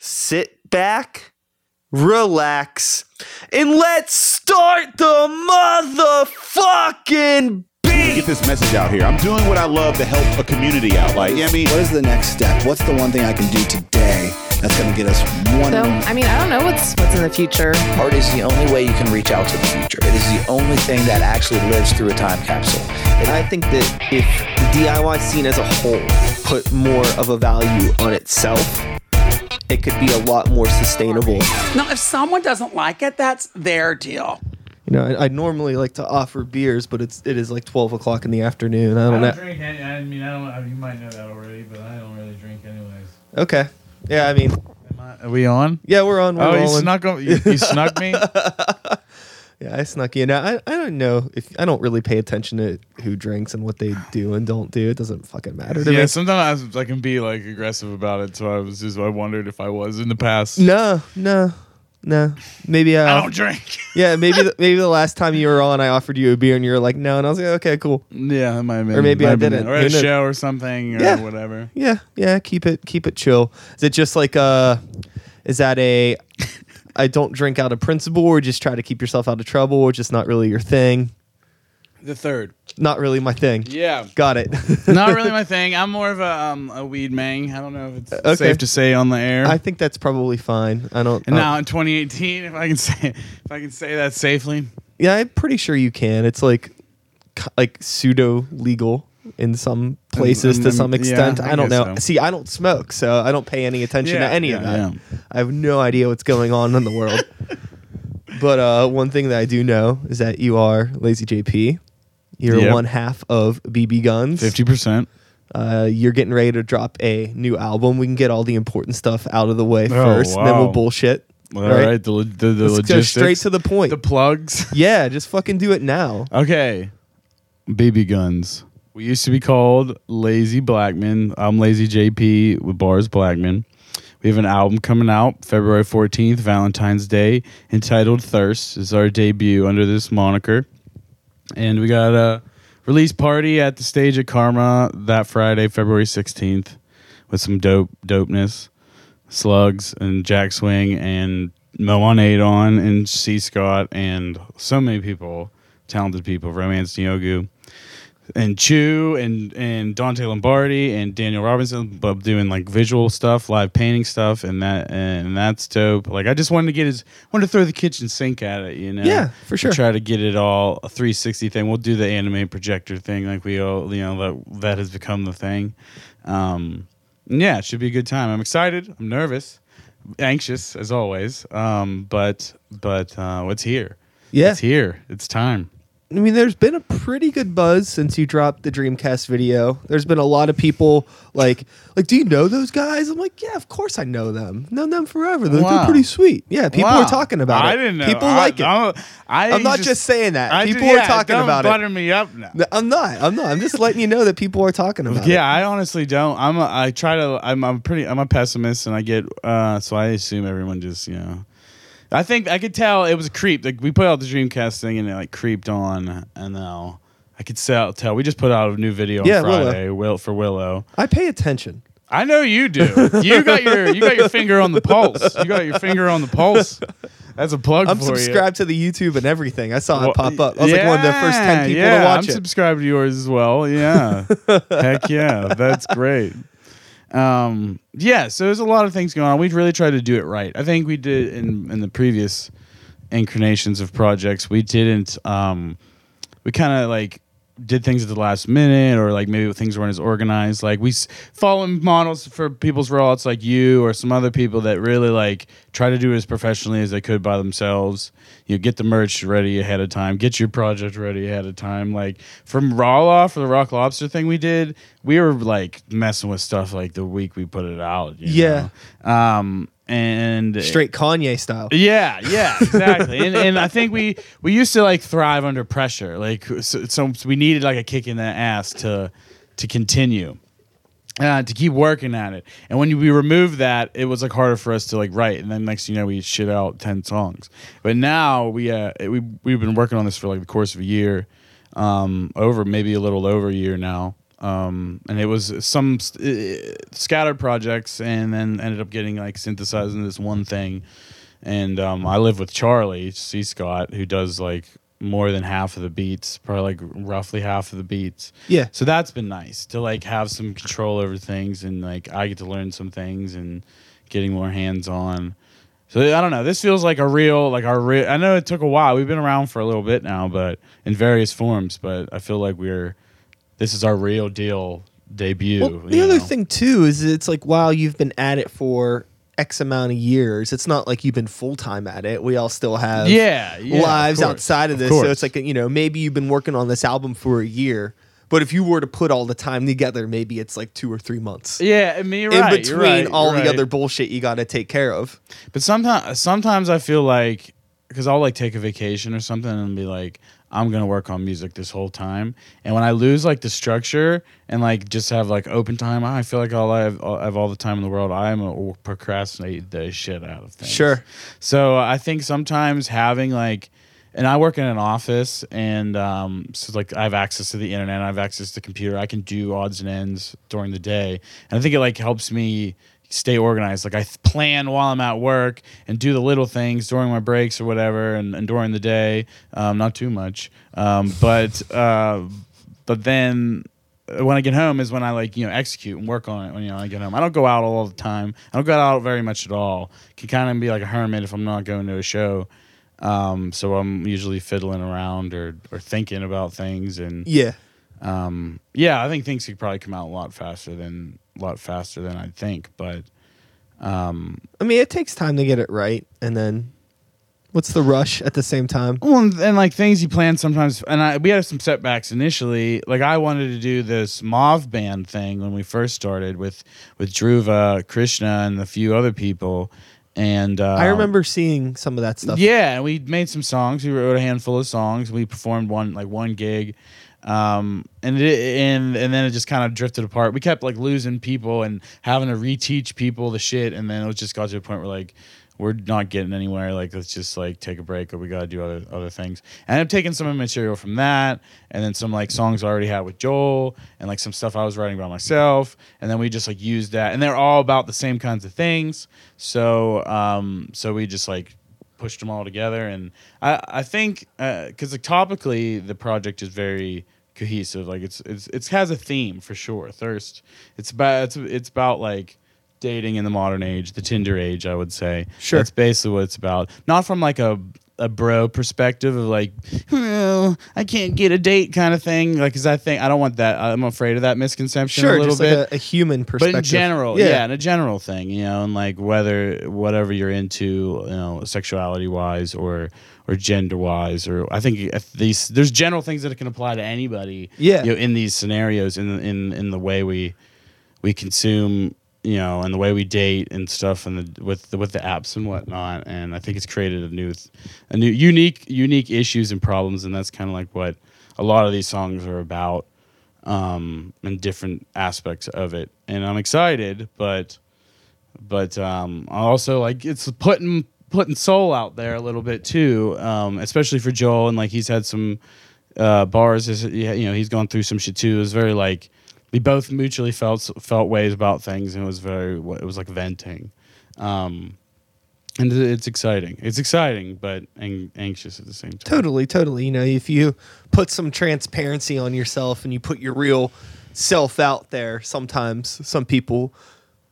sit back, relax, and let's start the motherfucking get beat. Get this message out here. I'm doing what I love to help a community out. Like, I mean, What is the next step? What's the one thing I can do today that's going to get us one? So, I mean, I don't know what's what's in the future. Art is the only way you can reach out to the future. It is the only thing that actually lives through a time capsule. And I think that if the DIY scene as a whole put more of a value on itself, it could be a lot more sustainable. Now, if someone doesn't like it, that's their deal. You know, I, I normally like to offer beers, but it's it is like twelve o'clock in the afternoon. I I don't don't know. drink any, I mean, I don't. You might know that already, but I don't really drink anyways. Okay. Yeah, I mean, Am I, are we on? yeah, we're on. We're oh, you rolling. snuck, on- you, you snuck me. Yeah, I snuck you in. I, I don't know if I don't really pay attention to who drinks and what they do and don't do. It doesn't fucking matter to me. yeah, me. sometimes I can be like aggressive about it, so I was just I wondered if I was in the past. No, no, no. Maybe uh, I don't drink. yeah, maybe the, maybe the last time you were on, I offered you a beer and you were like, no, and I was like, okay, cool. yeah, that might have been. Or maybe might I have been didn't. it. or at Who a knows? show or something or Yeah. whatever. Yeah, yeah. Keep it keep it chill. Is it just like uh, is that a I don't drink out of principle, or just try to keep yourself out of trouble, or just not really your thing? The third. Not really my thing. Yeah. Got it. Not really my thing. I'm more of a um, a weed mang. I don't know if it's Okay. safe to say on the air. I think that's probably fine. I don't. and uh, now in 2018, if I can say if I can say that safely. Yeah, I'm pretty sure you can. It's like like pseudo legal in some places and to some yeah, extent. I I, don't know. so. See, I don't smoke, so I don't pay any attention Yeah, to any of that. yeah. I have no idea what's going on in the world. but uh, one thing that I do know is that you are Lazy JP. You're Yep. one half of BB Guns. Fifty percent. Uh, you're getting ready to drop a new album. We can get all the important stuff out of the way first, and then we'll bullshit. All right. The, the, the Let's go straight to the point. the plugs. yeah, just fucking do it now. Okay. BB guns. We used to be called Lazy Blackman. I'm Lazy JP with Bars Blackman. We have an album coming out February 14th, Valentine's Day, entitled Thirst. It's our debut under this moniker. And we got a release party at the stage at Karma that Friday, February 16th, with some dope dopeness. Slugs and Jack Swing and Mo on and C. Scott and so many people, talented people, Romance Nyogu and Chew and and Dante Lombardi and Daniel Robinson but doing like visual stuff, live painting stuff and that and that's dope. Like I just wanted to get his wanted to throw the kitchen sink at it, you know. Yeah, for sure. Try to get it all a 360 thing. We'll do the anime projector thing like we all you know that that has become the thing. Um yeah, it should be a good time. I'm excited. I'm nervous, anxious as always. Um, but but uh, what's here? Yeah. It's here. It's time. I mean, there's been a pretty good buzz since you dropped the Dreamcast video. There's been a lot of people like, like, do you know those guys? I'm like, yeah, of course I know them. Known them forever. They're, they're pretty sweet. Yeah, people Wow. are talking about I it. didn't know. People I- like it. I'm, I I'm not just saying that. I People ju- are talking don't about it. butter me up now. No, I'm not. I'm not. I'm just letting you know that people are talking about it. Yeah, I honestly don't. I'm. A, I try to. I'm. I'm pretty. I'm a pessimist, and I get. Uh, so I assume everyone just. You know. I think I could tell it was a creep. Like we put out the Dreamcast thing, and it like creeped on, and now I could tell. Tell we just put out a new video Yeah, on Willow. Friday. Will for Willow. I pay attention. I know you do. You got your. You got your finger on the pulse. You got your finger on the pulse. That's a plug I'm for subscribed to the YouTube and everything. I saw you. it pop up. I was like one of the first ten people yeah, to watch it. I'm it. subscribed to yours as well. Yeah. Heck yeah. That's great. Um, yeah, so there's a lot of things going on. We've really tried to do it right. I think we did in in the previous incarnations of projects, we didn't um we kind of like did things at the last minute or like maybe things weren't as organized like we s- follow models for people's rollouts like you or some other people that really like try to do it as professionally as they could by themselves you get the merch ready ahead of time get your project ready ahead of time like from raw for the rock lobster thing we did we were like messing with stuff like the week we put it out you Yeah. know? um and Straight Kanye style. yeah, yeah, exactly. and, and I think we we used to like thrive under pressure. Like so, so we needed like a kick in the ass to to continue. Uh, to keep working at it, and when we removed that, it was like harder for us to like write. And then next, you know, we shit out ten songs. But now we uh we we've been working on this for like the course of a year, um, over maybe a little over a year now. Um, and it was some uh, scattered projects, and then ended up getting like synthesized into this one thing. And um, I live with Charlie C. Scott, who does like more than half of the beats, probably like roughly half of the beats. Yeah. So that's been nice to like have some control over things, and like I get to learn some things and getting more hands on. So I don't know. This feels like a real, like our real. I know it took a while. We've been around for a little bit now, but in various forms. But I feel like we're. This is our real deal debut. Well, the other know? thing too is it's like while you've been at it for X amount of years, it's not like you've been full time at it. We all still have Yeah, yeah, lives course, outside of of this. So it's like you know maybe you've been working on this album for a year, but if you were to put all the time together, maybe it's like two or three months. Yeah, I mean, in right, between right, all the other bullshit you got to take care of. But sometimes, sometimes I feel like because I'll like take a vacation or something and be like, I'm gonna work on music this whole time. And when I lose like the structure and like just have like open time, I feel like all I have, I have all the time in the world. I'm a procrastinate the shit out of things. Sure. So I think sometimes having like, and I work in an office, and um, so like I have access to the internet, I have access to the computer. I can do odds and ends during the day, and I think it like helps me stay organized. Like I th- plan while I'm at work and do the little things during my breaks or whatever, and, and during the day, um, not too much, um, but uh, but then when I get home is when I like you know execute and work on it. When you know I get home, I don't go out all the time. I don't go out very much at all. Can kind of be like a hermit if I'm not going to a show. Um, so I'm usually fiddling around or or thinking about things and Yeah. um, yeah, I think things could probably come out a lot faster than lot faster than I'd think. But um, I mean, it takes time to get it right, and then what's the rush at the same time? Well, and, and like things you plan sometimes, and I we had some setbacks initially. Like I wanted to do this Mauve band thing when we first started with with Dhruva, Krishna, and a few other people. And uh, I remember seeing some of that stuff. Yeah, and we made some songs. We wrote a handful of songs. We performed one like one gig, um, and it, and and then it just kind of drifted apart. We kept like losing people and having to reteach people the shit, and then it just got to a point where like we're not getting anywhere. Like let's just like take a break, or we got to do other other things. And I'm taking some material from that, and then some like songs I already had with Joel, and like some stuff I was writing about myself, and then we just like used that, and they're all about the same kinds of things. So um, so we just like pushed them all together, and I I think uh, because like topically the project is very cohesive. Like it's it's it has a theme for sure. Thirst. It's about it's it's about like dating in the modern age, the Tinder age, I would say. Sure. That's basically what it's about. Not from like a a bro perspective of like, well, I can't get a date kind of thing. Like, cause I think I don't want that. I'm afraid of that misconception Sure, a little just bit like a, a human perspective. but in general, yeah. in a general thing, you know, and like whether whatever you're into, you know, sexuality wise or or gender wise, or I think if these there's general things that can apply to anybody. Yeah. you know, in these scenarios, in in in the way we we consume, you know, and the way we date and stuff, and the with the, with the apps and whatnot. And I think it's created a new, a new unique unique issues and problems, and that's kind of like what a lot of these songs are about um, and different aspects of it. And I'm excited, but but um, also like it's putting putting soul out there a little bit too, um, especially for Joel. And like he's had some uh, bars, you know, he's gone through some shit too. It was very like we both mutually felt felt ways about things, and it was very it was like venting. Um, and it's exciting. It's exciting, but ang- anxious at the same time. Totally, totally. You know, if you put some transparency on yourself and you put your real self out there, sometimes some people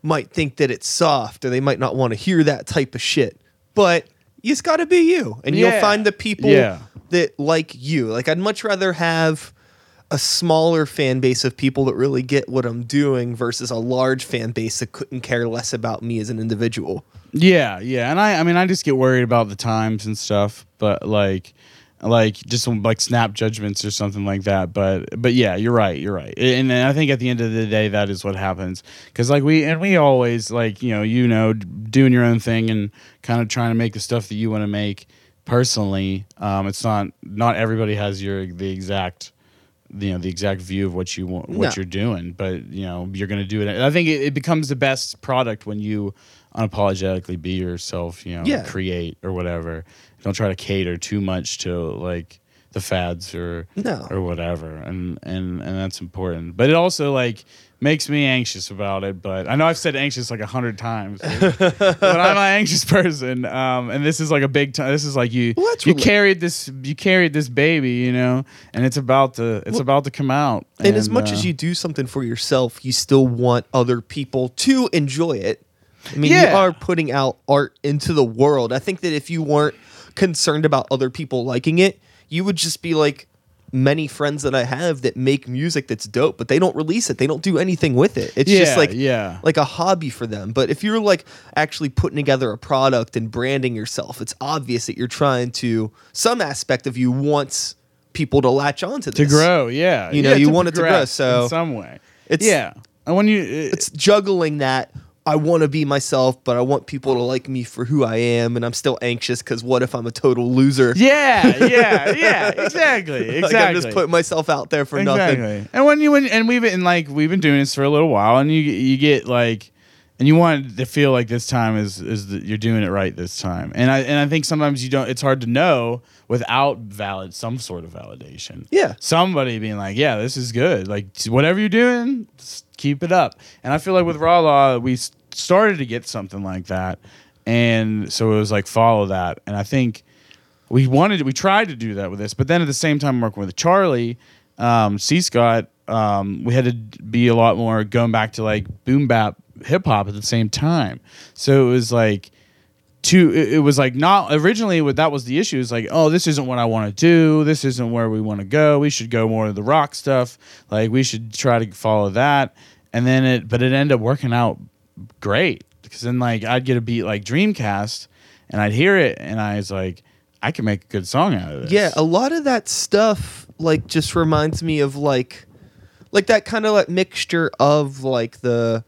might think that it's soft or they might not want to hear that type of shit. But you just got to be you and you'll find the people Yeah. that like you. Like, I'd much rather have a smaller fan base of people that really get what I'm doing versus a large fan base that couldn't care less about me as an individual. Yeah, yeah, and I, I mean, I just get worried about the times and stuff, but like, like just like snap judgments or something like that. But, but yeah, you're right, you're right, and, and I think at the end of the day, that is what happens. Because like we and we always like you know you know doing your own thing and kind of trying to make the stuff that you want to make personally. Um, it's not not everybody has your the exact you know the exact view of what you want what No. you're doing but you know you're gonna do it i think it, it becomes the best product when you unapologetically be yourself you know Yeah. create or whatever don't try to cater too much to like the fads or No. or whatever, and and and that's important. But it also like makes me anxious about it. But I know I've said anxious like a hundred times, but I'm an anxious person. Um, and this is like a big time. This is like you Well, you rela- carried this you carried this baby, you know, and it's about to it's about to come out. And, as much uh, as you do something for yourself, you still want other people to enjoy it. I mean, you are putting out art into the world. I think that if you weren't concerned about other people liking it, you would just be like many friends that I have that make music that's dope, but they don't release it. They don't do anything with it. It's Yeah, just like yeah. like a hobby for them. But if you're like actually putting together a product and branding yourself, it's obvious that you're trying to some aspect of you wants people to latch onto to this. grow, yeah, You know, Yeah, you want it to grow, so in some way, it's- yeah. And when you it's juggling that I want to be myself, but I want people to like me for who I am, and I'm still anxious because what if I'm a total loser? Yeah, yeah, yeah, exactly, exactly. like I'm just putting myself out there for nothing. Exactly. And when you when, and we've been like we've been doing this for a little while, and you you get like, and you want to feel like this time is is that you're doing it right this time. And I and I think sometimes you don't. It's hard to know without valid some sort of validation. Yeah. Somebody being like, yeah, this is good. Like whatever you're doing, just keep it up. And I feel like with Raw Law, we started to get something like that, and so it was like follow that. And I think we wanted we tried to do that with this, but then at the same time working with Charlie, um, C Scott, um, we had to be a lot more going back to like boom bap hip hop at the same time. So it was like two it, was like not originally what that was the issue is like oh this isn't what i want to do this isn't where we want to go we should go more to the rock stuff like we should try to follow that and then it but it ended up working out great. Because then like i'd get a beat like dreamcast and i'd hear it and i was like i can make a good song out of this. Yeah, a lot of that stuff like just reminds me of like like that kind of like mixture of like the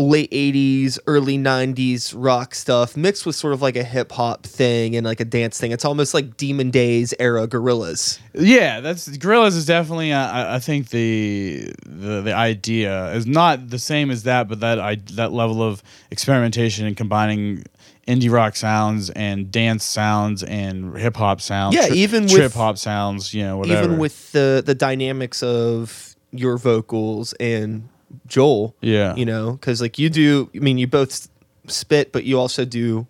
late 80s early 90s rock stuff mixed with sort of like a hip hop thing and like a dance thing it's almost like demon days era Gorillaz Yeah, that's Gorillaz is definitely. Uh, I, think the, the the idea is not the same as that, but that I that level of experimentation and combining indie rock sounds and dance sounds and hip hop sounds. Yeah, tri- even with- trip hop sounds. You know, whatever. even with the the dynamics of your vocals and Joel. Yeah. you know, because like you do. I mean, you both spit, but you also do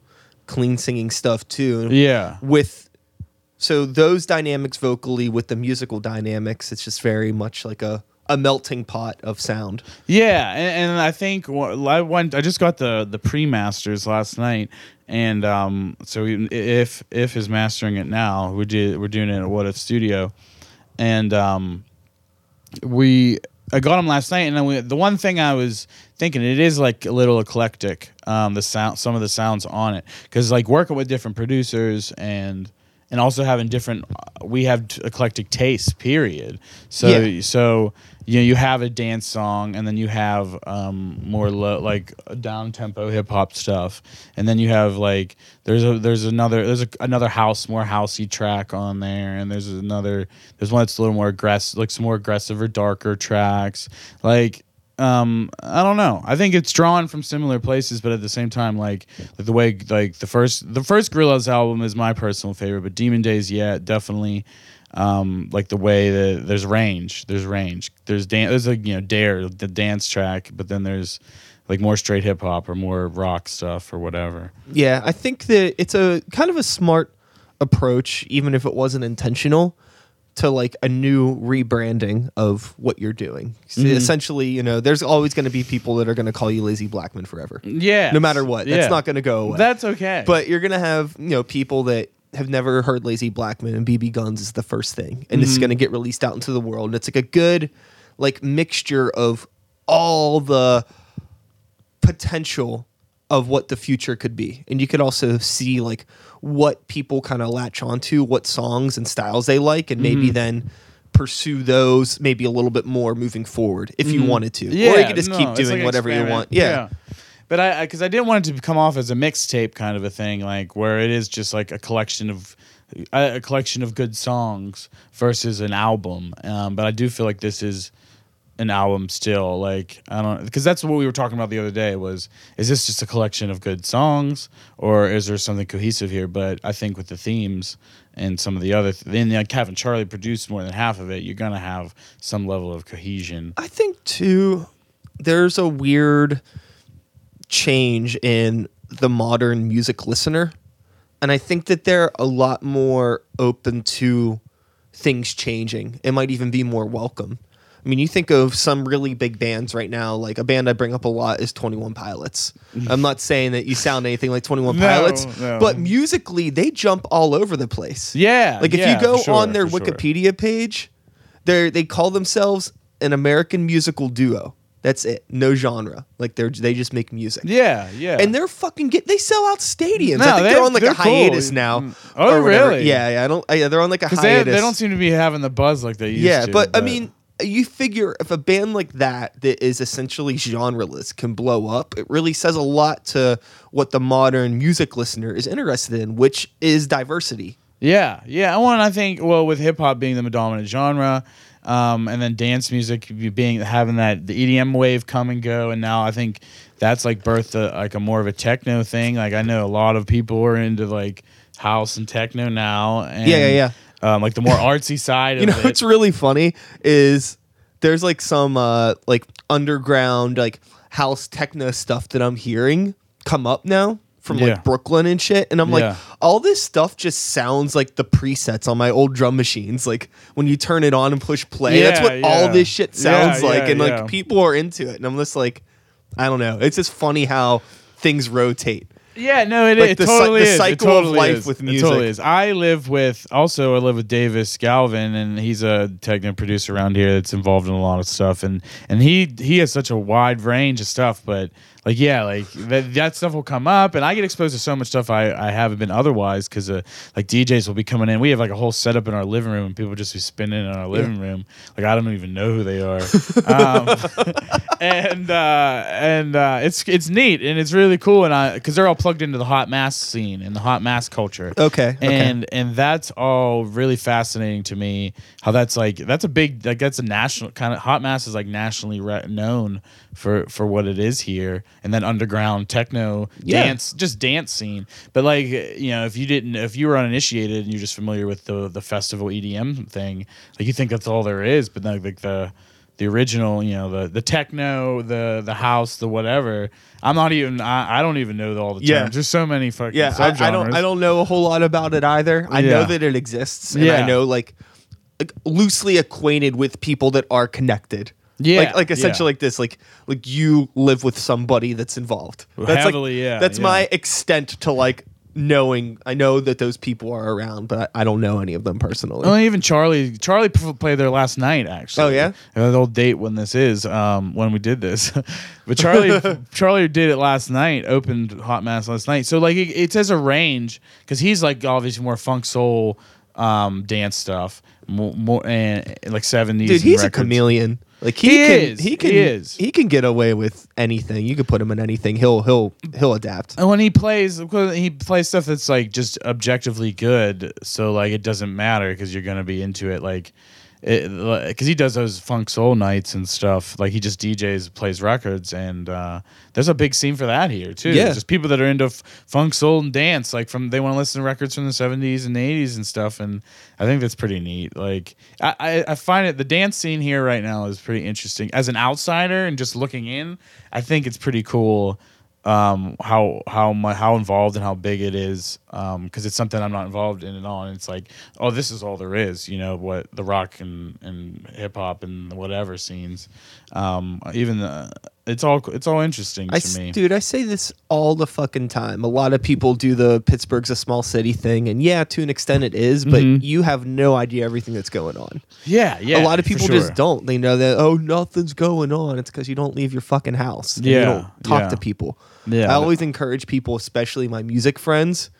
clean singing stuff too. yeah, With so those dynamics vocally with the musical dynamics, it's just very much like a a melting pot of sound. Yeah, and, and I think I went. I just got the the pre masters last night, and um, so if if is mastering it now, we did we're doing it at What If Studio, and um, we I got them last night, and then the one thing I was thinking it is like a little eclectic. Um, the sound, some of the sounds on it, because like working with different producers and and also having different, we have eclectic tastes. Period. So Yeah. so you know you have a dance song, and then you have um, more lo- like down tempo hip hop stuff, and then you have like there's a there's another there's a, another house more housey track on there, and there's another there's one that's a little more aggressive, like some more aggressive or darker tracks, like. Um, I don't know. I think it's drawn from similar places, but at the same time, like, like the way, like the first, the first Gorillaz album is my personal favorite, but Demon Days, yeah, definitely. Um, like the way that there's range, there's range, there's dance, there's like you know Dare, the dance track, but then there's like more straight hip hop or more rock stuff or whatever. Yeah, I think that it's a kind of a smart approach, even if it wasn't intentional, to like a new rebranding of what you're doing. Mm-hmm. Essentially, you know, there's always going to be people that are going to call you lazy blackman forever. Yeah, No matter what. Yeah. That's not going to go away. That's okay. but you're going to have, you know, people that have never heard Lazy Blackman and BB Guns is the first thing. And it's Mm-hmm. going to get released out into the world. And it's like a good like mixture of all the potential of what the future could be. And you could also see like what people kind of latch onto, what songs and styles they like, and Mm-hmm. maybe then pursue those maybe a little bit more moving forward if you wanted to. or you Yeah, could just no, keep doing like whatever you experiment. want. Yeah. But I, because I, didn't want it to come off as a mixtape kind of a thing, like where it is just like a collection of a, a collection of good songs versus an album. Um, but I do feel like this is an album still. Like I don't because that's what we were talking about the other day. Was is this just a collection of good songs or is there something cohesive here? But I think with the themes and some of the other, th- then like having Charlie produce more than half of it, you're gonna have some level of cohesion. I think too, there's a weird change in the modern music listener, and I think that they're a lot more open to things changing. It might even be more welcome. I mean, you think of some really big bands right now, like a band I bring up a lot is 21 Pilots. I'm not saying that you sound anything like 21 No, Pilots, no. but musically, they jump all over the place. Yeah, Like if yeah, you go sure, on their for sure. Wikipedia page, they they call themselves an American musical duo. That's it. No genre. Like they're they just make music. Yeah, yeah. And they're fucking get they sell out stadiums. No, I think they- they're on like a hiatus cool. now. Mm. Oh, really? Yeah, yeah. I don't. Yeah, they're on like a because they, hiatus. they don't seem to be having the buzz like they used yeah, to. Yeah, but, I mean, you figure if a band like that that is essentially genreless can blow up, it really says a lot to what the modern music listener is interested in, which is diversity. Yeah, yeah. I want. I think well, with hip hop being the dominant genre, um, and then dance music being having that the EDM wave come and go, and now I think that's like birthed a, like a more of a techno thing. Like I know a lot of people are into like house and techno now. And, Yeah, yeah, yeah. Um, like the more artsy side. You know it. what's really funny is there's like some uh like underground like house techno stuff that I'm hearing come up now from Yeah. like Brooklyn and shit and I'm like all this stuff just sounds like the presets on my old drum machines like when you turn it on and push play that's Yeah, what all this shit sounds Yeah, like yeah, and like yeah. people are into it and I'm just like I don't know it's just funny how things rotate Yeah, no, it, Like it the totally the is. It cycle of life is. with It music. totally is. I live with also I live with Davis Galvin, and he's a techno producer around here that's involved in a lot of stuff, and and he he has such a wide range of stuff, but. Like yeah, like that, that stuff will come up, and I get exposed to so much stuff I, I haven't been otherwise because uh, like DJs will be coming in. We have like a whole setup in our living room, and people just be spinning in our living room. Like I don't even know who they are. um, and uh, and uh, it's it's neat and it's really cool and I because they're all plugged into the hot mass scene and the hot mass culture. Okay, okay. and and that's all really fascinating to me. How that's like that's a big like that's a national kind of hot mass is like nationally re- known for for what it is here, and then underground techno Yeah. dance just dance scene. But like you know if you didn't if you were uninitiated and you're just familiar with the the festival EDM thing, like you think that's all there is, but then like the the original, you know, the the techno, the the house, the whatever. I'm not even. I, I don't even know all the terms. Yeah. There's so many fucking Yeah, I, I don't. I don't know a whole lot about it either. I Yeah. know that it exists, and Yeah. I know like, like loosely acquainted with people that are connected. Yeah, like like essentially yeah. like this. Like like you live with somebody that's involved. That's Heavily, like, yeah, That's yeah. my extent to like knowing. I know that those people are around, but I, don't know any of them personally. Well, even Charlie, Charlie played there last night. Actually, Oh, yeah? Uh, the old date when this is, um, when we did this. but Charlie, Charlie did it last night. Opened Hot Mass last night. So like it, it says a range because he's like obviously more funk soul, um, dance stuff, more, more and like seventies. Dude, he's a chameleon. Like he, He can, is, he can, he is. he can get away with anything. You could put him in anything. He'll, he'll, he'll adapt. And when he plays, he plays stuff that's like just objectively good. So like it doesn't matter because you're gonna be into it. Like, because he does those funk soul nights and stuff. Like he just DJs, plays records, and uh, there's a big scene for that here too. Yeah. just people that are into f- funk soul and dance. Like from they want to listen to records from the 70s and 80s and stuff. And I think that's pretty neat. Like I, I, I find it the dance scene here right now is pretty interesting. As an outsider and just looking in, I think it's pretty cool um how how my how involved and how big it is um because it's something i'm not involved in at all. And it's like oh this is all there is you know what the rock and and hip-hop and whatever scenes um even the it's all it's all interesting I to me Dude, I say this all the fucking time. A lot of people do the Pittsburgh's a small city thing, and yeah, to an extent it is, but you have no idea everything that's going on. yeah Mm-hmm. yeah a lot of people sure. just don't. They know that oh, nothing's going on. It's because you don't leave your fucking house. and you Yeah, don't talk yeah. to people. Yeah, I always encourage people, especially my music friends.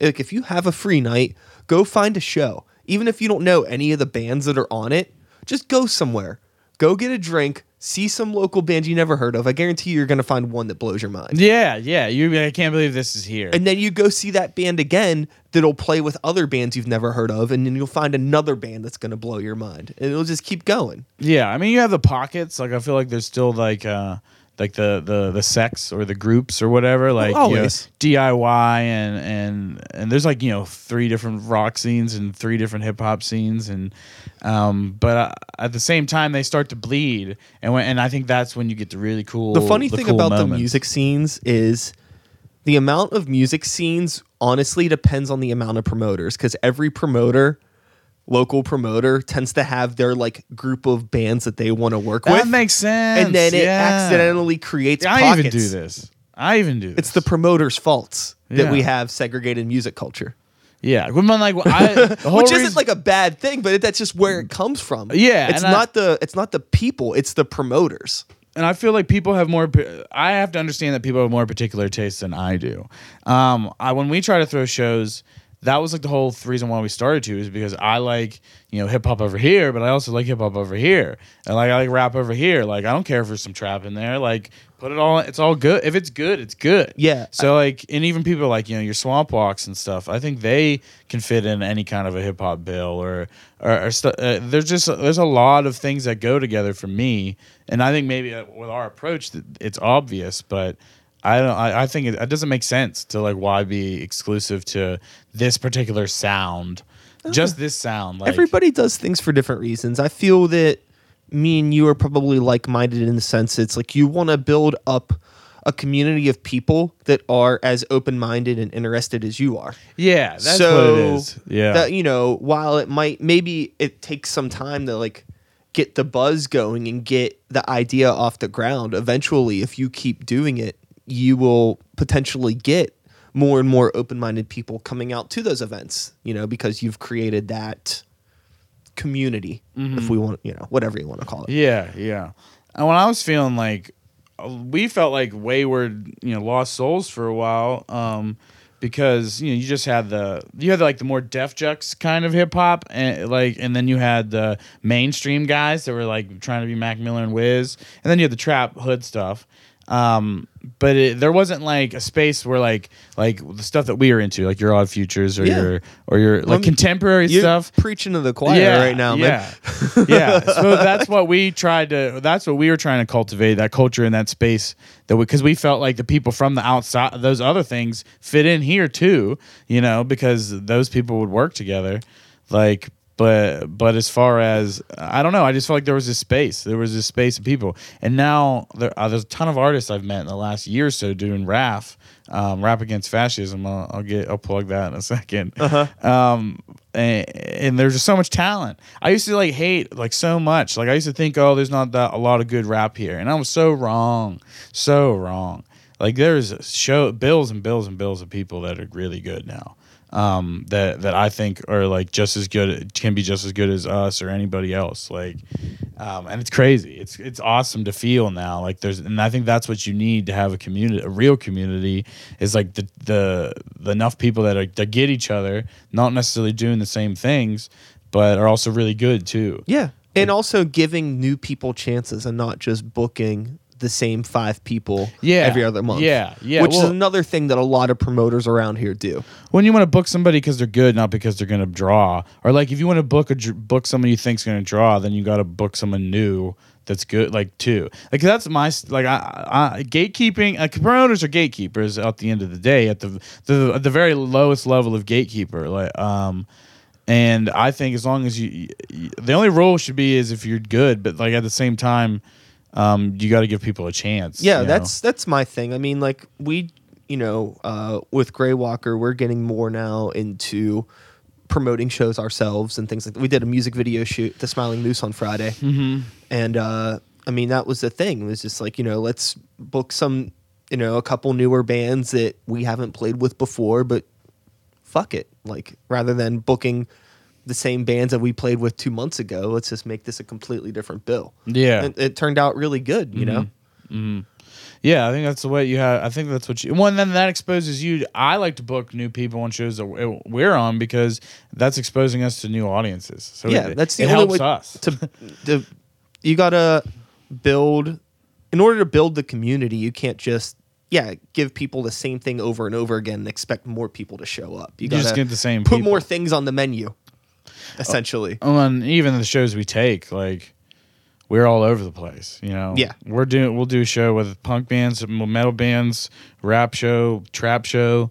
Like if you have a free night, go find a show. Even if you don't know any of the bands that are on it, just go somewhere. Go get a drink, see some local band you never heard of. I guarantee you're going to find one that blows your mind. Yeah, yeah. You, I can't believe this is here. And then you go see that band again that'll play with other bands you've never heard of, and then you'll find another band that's going to blow your mind, and it'll just keep going. Yeah, I mean, you have the pockets. Like, I feel like there's still like, uh, like the the the sects or the groups or whatever. Like, you know. DIY and and and there's like you know three different rock scenes and three different hip hop scenes and um, but uh, at the same time they start to bleed and when and I think that's when you get the really cool. The funny thing cool about the music scenes is the amount of music scenes honestly depends on the amount of promoters because every promoter local promoter tends to have their like group of bands that they want to work that with That makes sense. and then it accidentally creates I pockets. even do this. I even do this. it's the promoters faults that we have segregated music culture yeah. When I'm like I, which reason- isn't like a bad thing but that's just where it comes from Yeah, it's and I- not the it's not the people it's the promoters and I feel like people have more. I have to understand that people have more particular tastes than I do. Um, I when we try to throw shows, that was like the whole reason why we started to is because I like you know hip hop over here, but I also like hip hop over here, and like I like rap over here. Like I don't care if there's some trap in there. Like put it all. It's all good. If it's good, it's good. Yeah. So like, and even people like you know your swamp walks and stuff. I think they can fit in any kind of a hip hop bill or or, or stu- uh, there's just there's a lot of things that go together for me, and I think maybe uh, with our approach, it's obvious, but. I don't. I, I think it, it doesn't make sense to like why be exclusive to this particular sound, just this sound. Like, everybody does things for different reasons. I feel that me and you are probably like minded in the sense it's like you want to build up a community of people that are as open minded and interested as you are. Yeah, that's so what it is. Yeah, that you know, while it might maybe it takes some time to like get the buzz going and get the idea off the ground. Eventually, if you keep doing it, you will potentially get more and more open-minded people coming out to those events, you know, because you've created that community, if we want, you know, whatever you want to call it. Yeah, yeah. And when I was feeling like uh, we felt like wayward, you know, lost souls for a while, um, because you know you just had the you had like the more Def Jux kind of hip hop, and like, and then you had the mainstream guys that were like trying to be Mac Miller and Wiz, and then you had the trap hood stuff. Um, but it, there wasn't like a space where like like the stuff that we were into, like your Odd Futures or Yeah. your or your like I'm- contemporary You're stuff. preaching to the choir right now, man. yeah. yeah. So that's what we tried to. That's what we were trying to cultivate that culture in that space that because we, felt like the people from the outside, those other things fit in here too. You know, because those people would work together. Like, but but as far as I don't know, I just felt like there was this space. There was this space of people, and now there, uh, there's a ton of artists I've met in the last year or so doing RAF, um, rap against fascism. I'll, I'll get I'll plug that in a 2nd Uh-huh. Um, and, and there's just so much talent. I used to like hate like so much. Like I used to think, oh, there's not that a lot of good rap here, and I was so wrong, so wrong. Like there's show bills and bills and bills of people that are really good now. Um, that that I think are like just as good, can be just as good as us or anybody else. Like, um, and it's crazy. It's it's awesome to feel now. Like there's, and I think that's what you need to have a community, a real community, is like the the, the enough people that are that get each other, not necessarily doing the same things, but are also really good too. Yeah. And also giving new people chances and not just booking the same five people Yeah. every other month. Yeah, yeah, Which is another thing that a lot of promoters around here do. when you want to book somebody because they're good, not because they're going to draw, or like if you want to book a book someone you think's going to draw, then you got to book someone new that's good, like too. Like that's my like I, I gatekeeping. Like promoters are gatekeepers at the end of the day, at the the at the very lowest level of gatekeeper. Like um. And I think as long as you, you, the only rule should be is if you're good, but like at the same time, um, you got to give people a chance. Yeah, you know? that's that's my thing. I mean, like we, you know, uh, with Grey Walker, we're getting more now into promoting shows ourselves and things like that. We did a music video shoot, The Smiling Moose, on Friday, mm-hmm. and uh, I mean that was the thing. It was just like you know, let's book some, you know, a couple newer bands that we haven't played with before, but fuck it, like rather than booking the same bands that we played with two months ago, let's just make this a completely different bill. Yeah. it, it turned out really good. You know. Mm-hmm. Mm-hmm. Yeah, I think that's the way you have. I think that's what you. Well, and then that exposes you. I like to book new people on shows that we- we're on because that's exposing us to new audiences. So yeah, it, that's the it only helps way us. to, to you gotta build in order to build the community, you can't just yeah, give people the same thing over and over again and expect more people to show up. You, You just get the same Put people. more things on the menu, essentially. Oh, and even the shows we take, like we're all over the place. You know, Yeah. we're doing. We'll do a show with punk bands, metal bands, rap show, trap show,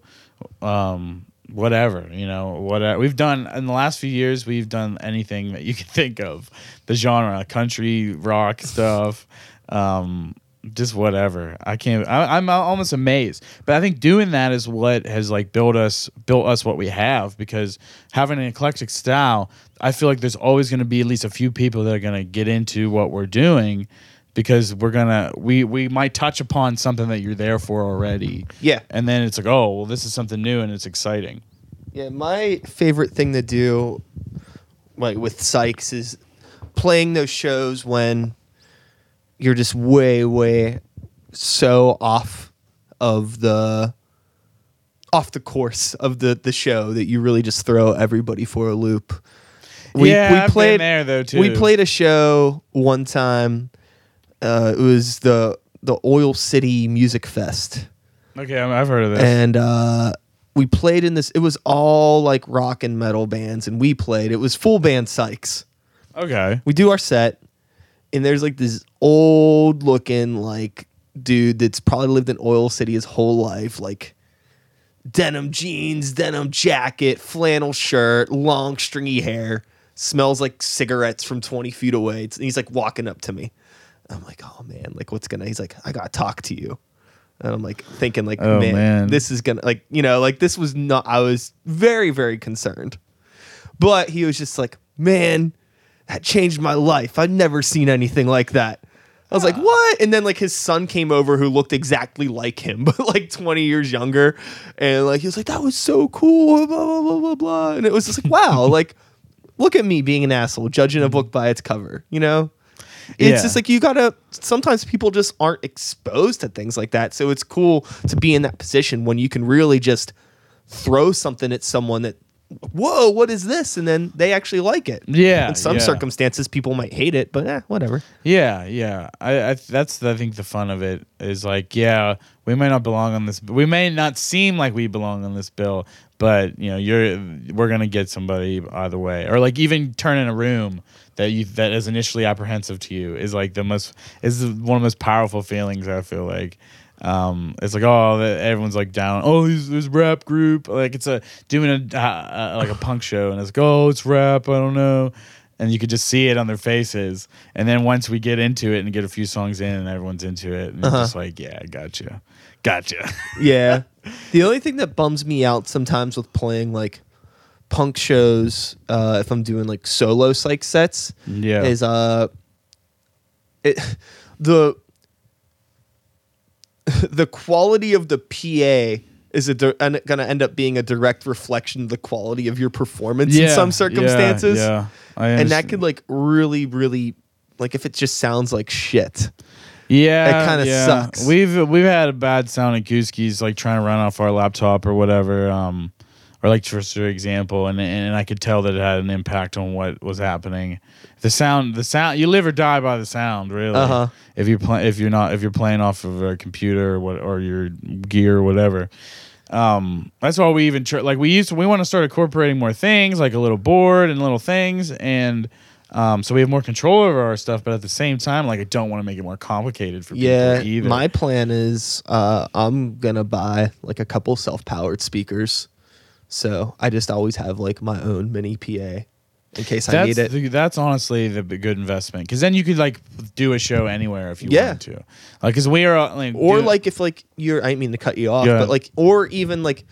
um, whatever. You know, whatever we've done in the last few years. We've done anything that you can think of, the genre, country, rock stuff. Um, just whatever. I can't. I, I'm almost amazed, but I think doing that is what has like built us, built us what we have. Because having an eclectic style, I feel like there's always going to be at least a few people that are going to get into what we're doing, because we're gonna we we might touch upon something that you're there for already. Yeah. and then it's like, oh, well, this is something new and it's exciting. Yeah, my favorite thing to do, like with Sykes, is playing those shows when you're just way, way so off of the off the course of the the show that you really just throw everybody for a loop. Yeah, I've been there, though, too. We played a show one time. Uh, it was the the Oil City Music Fest Okay, I've heard of this. and uh, we played in this. It was all like rock and metal bands, and we played. It was full band Sykes. okay, We do our set, and there's like this old looking like dude that's probably lived in Oil City his whole life, like denim jeans, denim jacket, flannel shirt, long stringy hair, smells like cigarettes from 20 feet away. It's- he's like walking up to me. I'm like, oh man, like what's gonna? He's like, I gotta talk to you. And I'm like thinking, like, Oh, man, man. this is gonna, like, you know, like this was not. I was very, very concerned, but he was just like, man, that changed my life. I've never seen anything like that. I was like, what? And then like his son came over who looked exactly like him, but like 20 years younger. And like he was like, that was so cool, blah, blah, blah, blah, blah. And it was just like, wow, like look at me being an asshole, judging a book by its cover, you know? It's Yeah. just like you gotta sometimes people just aren't exposed to things like that. So it's cool to be in that position when you can really just throw something at someone that whoa, what is this? And then they actually like it. Yeah, In some yeah. circumstances people might hate it, but eh, whatever. Yeah, yeah. I, I that's I think the fun of it is like, yeah, we may not belong on this. We may not seem like we belong on this bill, but you know, you're we're gonna get somebody either way. Or like even turning a room that you that is initially apprehensive to you is like the most is one of the most powerful feelings. I feel like. Um, it's like oh, everyone's like down. Oh, this, this rap group, like it's a doing a uh, uh, like a punk show, and it's like oh, it's rap. I don't know and you could just see it on their faces. And then once we get into it and get a few songs in, and everyone's into it, and Uh-huh. just like, yeah, gotcha, gotcha. Yeah. the only thing that bums me out sometimes with playing like punk shows, uh, if I'm doing like solo Sykes sets, Yeah. is uh, it the the quality of the PA is a di- gonna end up being a direct reflection of the quality of your performance in some circumstances. yeah. I and that could like really, really like if it just sounds like shit. Yeah, It kinda yeah. sucks. We've we've had a bad sound at Gooski's, like trying to run off our laptop or whatever, um, or like just for example, and and I could tell that it had an impact on what was happening. The sound, the sound, you live or die by the sound, really. Uh-huh. If you're playing, if you're not, if you're playing off of a computer or what, or your gear or whatever. Um, that's why we even tr- like we used to, we want to start incorporating more things like a little board and little things and um, so we have more control over our stuff but at the same time like I don't want to make it more complicated for Yeah, people either. my plan is uh, I'm gonna buy like a couple self-powered speakers, so I just always have like my own mini PA in case I need it. that's honestly the good investment because then you could like do a show anywhere if you Yeah. wanted to like because we are uh, like or like if like you're, I mean to cut you off, Yeah. but like, or even like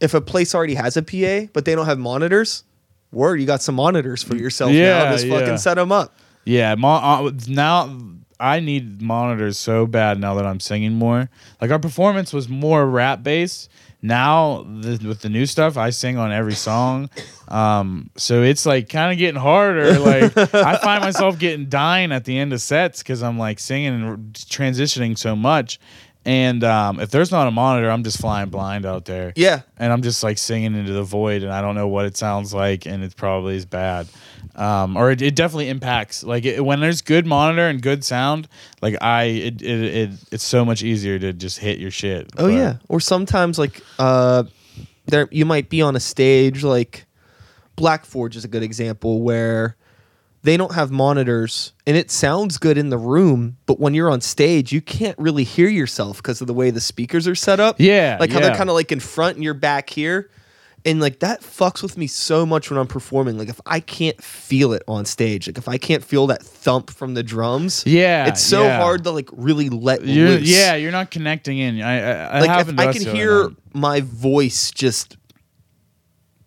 if a place already has a PA but they don't have monitors, word, you got some monitors for yourself Yeah, now. Just yeah. fucking set them up. Yeah, mo- uh, now I need monitors so bad now that I'm singing more. Like our performance was more rap based. Now the, with the new stuff, I sing on every song. Um, so it's like kind of getting harder. Like I find myself getting dying at the end of sets because I'm like singing and transitioning so much. And um, if there's not a monitor, I'm just flying blind out there. Yeah. And I'm just like singing into the void, and I don't know what it sounds like, and it probably is bad. Um, or it, it definitely impacts. Like it, when there's good monitor and good sound, like I, it, it, it, it's so much easier to just hit your shit. Oh But- yeah. Or sometimes like uh there you might be on a stage like Black Forge is a good example where they don't have monitors and it sounds good in the room, but when you're on stage, you can't really hear yourself because of the way the speakers are set up. Yeah, Like how they're kind of like in front and you're back here. And like that fucks with me so much when I'm performing. Like if I can't feel it on stage, like if I can't feel that thump from the drums, Yeah, it's so yeah. hard to like really let You're, loose yeah, you're not connecting in. I, I, I like if I can hear my voice just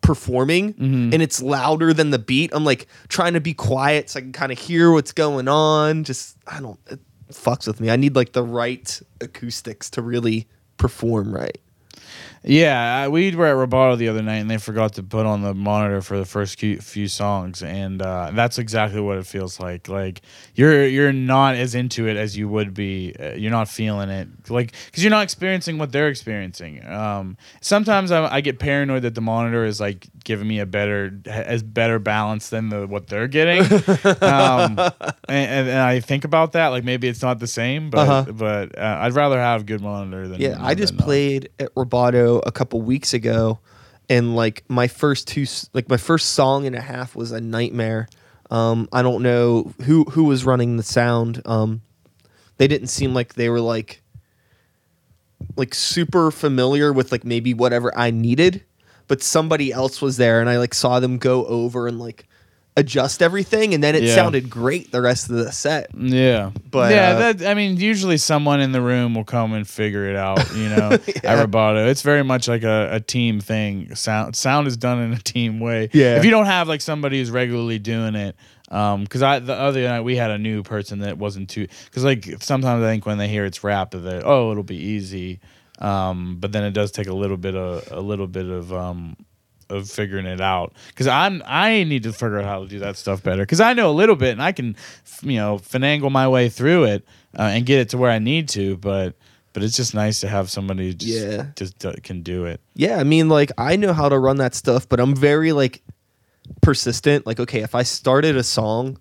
performing Mm-hmm. and it's louder than the beat, I'm like trying to be quiet so I can kind of hear what's going on. Just I don't it fucks with me. I need like the right acoustics to really perform right. Yeah, I, we were at Roboto the other night, and they forgot to put on the monitor for the first few, few songs, and uh, that's exactly what it feels like. Like you're you're not as into it as you would be. Uh, you're not feeling it, like because you're not experiencing what they're experiencing. Um, sometimes I, I get paranoid that the monitor is like giving me a better as better balance than the what they're getting, um, and, and, and I think about that. Like maybe it's not the same, but Uh-huh. but uh, I'd rather have good monitor than Yeah, I just than not. played at Roboto a couple weeks ago, and like my first two, like my first song and a half was a nightmare. Um, I don't know who who was running the sound. Um, they didn't seem like they were like like super familiar with like maybe whatever I needed, but somebody else was there, and I like saw them go over and like adjust everything, and then it Yeah. sounded great the rest of the set. Yeah, But, yeah, uh, that I mean, usually someone in the room will come and figure it out. You know, at Roboto, it's very much like a, a team thing. Sound sound is done in a team way. Yeah. if you don't have like somebody who's regularly doing it. Um, cause I the other night we had a new person that wasn't too. Cause like sometimes I think when they hear it's rap, that they oh it'll be easy. Um, but then it does take a little bit of a little bit of um of figuring it out because I'm I need to figure out how to do that stuff better because I know a little bit and I can you know finagle my way through it uh, and get it to where I need to but but it's just nice to have somebody who just Yeah. just do- can do it Yeah, I mean, like I know how to run that stuff, but I'm very like persistent. Like, okay, if I started a song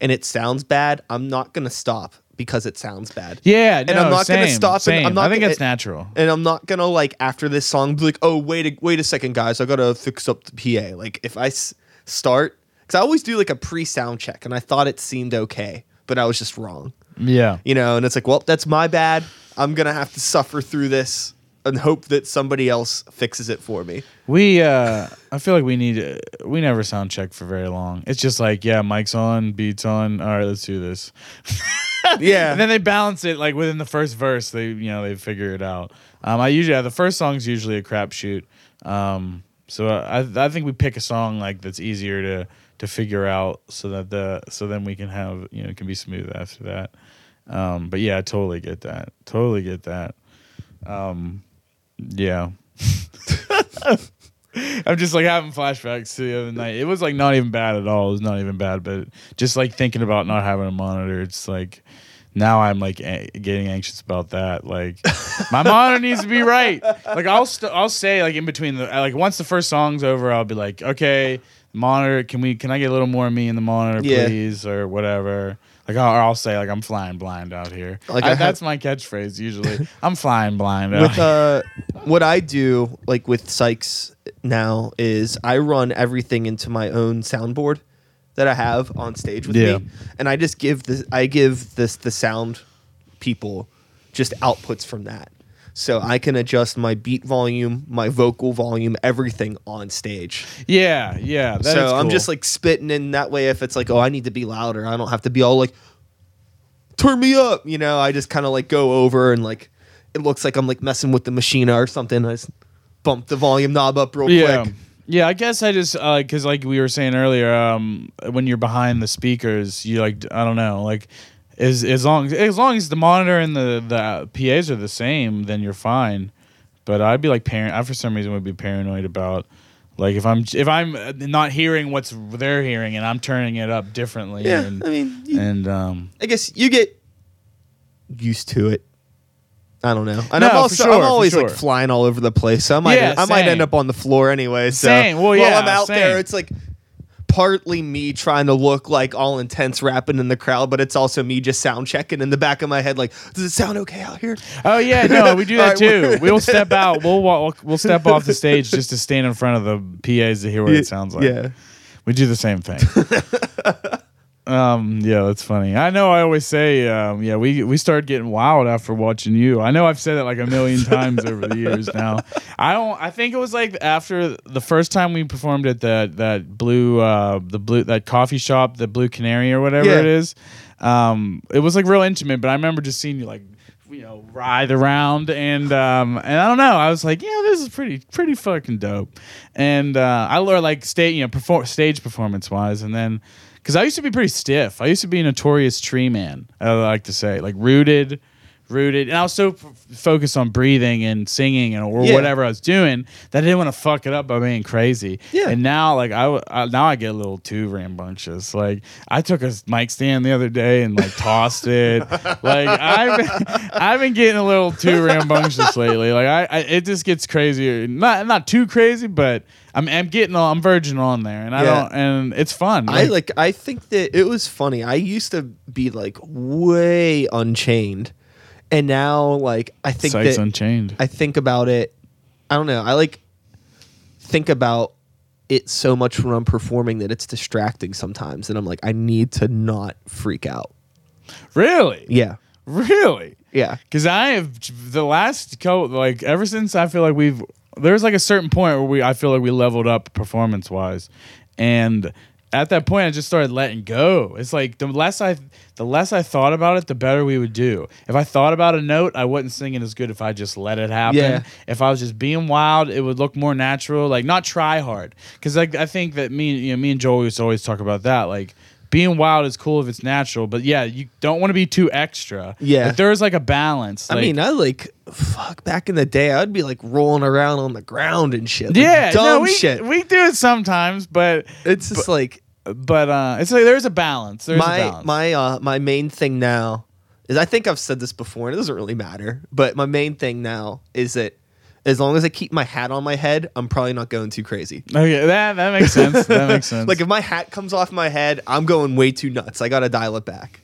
and it sounds bad, I'm not gonna stop because it sounds bad. yeah and no, I'm not same, gonna stop. same. And I'm not I think gonna, it's natural And I'm not gonna like after this song be like, oh wait, a, wait a second, guys, I gotta fix up the PA. Like if I s- start, because I always do like a pre-sound check, and I thought it seemed okay, but I was just wrong. yeah You know, and it's like, well, that's my bad. I'm gonna have to suffer through this and hope that somebody else fixes it for me. we uh I feel like we need uh, we never sound check for very long it's just like yeah mic's on beats on all right let's do this Yeah. and then they balance it like within the first verse. They you know they figure it out. Um, I usually yeah, the first song's usually a crapshoot. Um, so I I think we pick a song like that's easier to to figure out so that the so then we can have you know it can be smooth after that. Um, but yeah, I totally get that. Totally get that. Um, yeah. I'm just like having flashbacks to the other night. It was like not even bad at all. It was not even bad, but just like thinking about not having a monitor, it's like now I'm like a- getting anxious about that. Like my monitor needs to be right. Like I'll st- I'll say like in between the like once the first song's over, I'll be like, okay, monitor, can we can I get a little more of me in the monitor, Yeah. please, or whatever. Like I'll, or I'll say like I'm flying blind out here. Like, I- I that's my catchphrase usually. I'm flying blind out. with uh what I do like with Sykes now is I run everything into my own soundboard that I have on stage with Yeah. me and I just give this I give this the sound people just outputs from that. So I can adjust my beat volume, my vocal volume, everything on stage. yeah, yeah. so is I'm just like spitting in that way if it's like, oh, I need to be louder. I don't have to be all like turn me up, you know. I just kind of like go over and like it looks like I'm like messing with the machine or something. I just bump the volume knob up real yeah. quick. Yeah, I guess I just because like we were saying earlier, um, when you're behind the speakers, you like I don't know, like as as long as long as the monitor and the the PA's are the same, then you're fine. But I'd be like parent. I for some reason would be paranoid about like if I'm if I'm uh, not hearing what's they're hearing and I'm turning it up differently. Yeah, and, I mean, you, and um, I guess you get used to it I don't know. And No, I'm also sure, I'm always like flying all over the place. So I might Yeah, I might end up on the floor anyway. So Same. Well, while yeah, I'm out there, it's like partly me trying to look like all intense rapping in the crowd, but it's also me just sound checking in the back of my head, like, does it sound okay out here? Oh yeah, no, we do that too. We'll step out. We'll walk, we'll step off the stage just to stand in front of the PAs to hear what it sounds like. Yeah. We do the same thing. um, yeah, that's funny. I know. I always say, um, yeah, we we started getting wild after watching you. I know I've said it like a million times over the years now. I don't. I think it was like after the first time we performed at that that blue uh the blue that coffee shop, the Blue Canary or whatever Yeah. it is. Um, it was like real intimate, but I remember just seeing you like you know writhe around and um and I don't know I was like yeah this is pretty pretty fucking dope and uh, I learned like stage you know perform stage performance wise and then because I used to be pretty stiff. I used to be a notorious tree man I like to say like rooted rooted and I was so f- focused on breathing and singing and or Yeah. whatever I was doing that I didn't want to fuck it up by being crazy Yeah. and now like I, now I get a little too rambunctious like I took a mic stand the other day and like tossed it like I've been, I've been getting a little too rambunctious lately like I, I it just gets crazier not not too crazy but I'm I'm getting on I'm verging on there and I Yeah. don't and it's fun I like I think that it was funny. I used to be like way unchained. And now like I think Sights that Unchained I think about it. I don't know. I like think about it so much when I'm performing that it's distracting sometimes, and I'm like, I need to not freak out. really Yeah, really yeah, Because I have the last co like ever since I feel like we've there's like a certain point where we I feel like we leveled up performance wise, and at that point I just started letting go. It's like the less I the less I thought about it, the better we would do. If I thought about a note, I wouldn't sing it as good if I just let it happen. Yeah. If I was just being wild, it would look more natural. Like not try hard. Because like I think that me you know me and Joel used to always talk about that like. Being wild is cool if it's natural, but yeah, you don't want to be too extra. Yeah. Like, there's like a balance. I mean, I like fuck back in the day. I'd be like rolling around on the ground and shit. like, yeah, dumb no, we, shit. We do it sometimes, but it's just like but uh, it's like there's a balance. There's a my balance. my uh my main thing now is I think I've said this before and it doesn't really matter, but my main thing now is that as long as I keep my hat on my head, I'm probably not going too crazy. okay, that that makes sense. That makes sense. Like if my hat comes off my head, I'm going way too nuts. I gotta dial it back.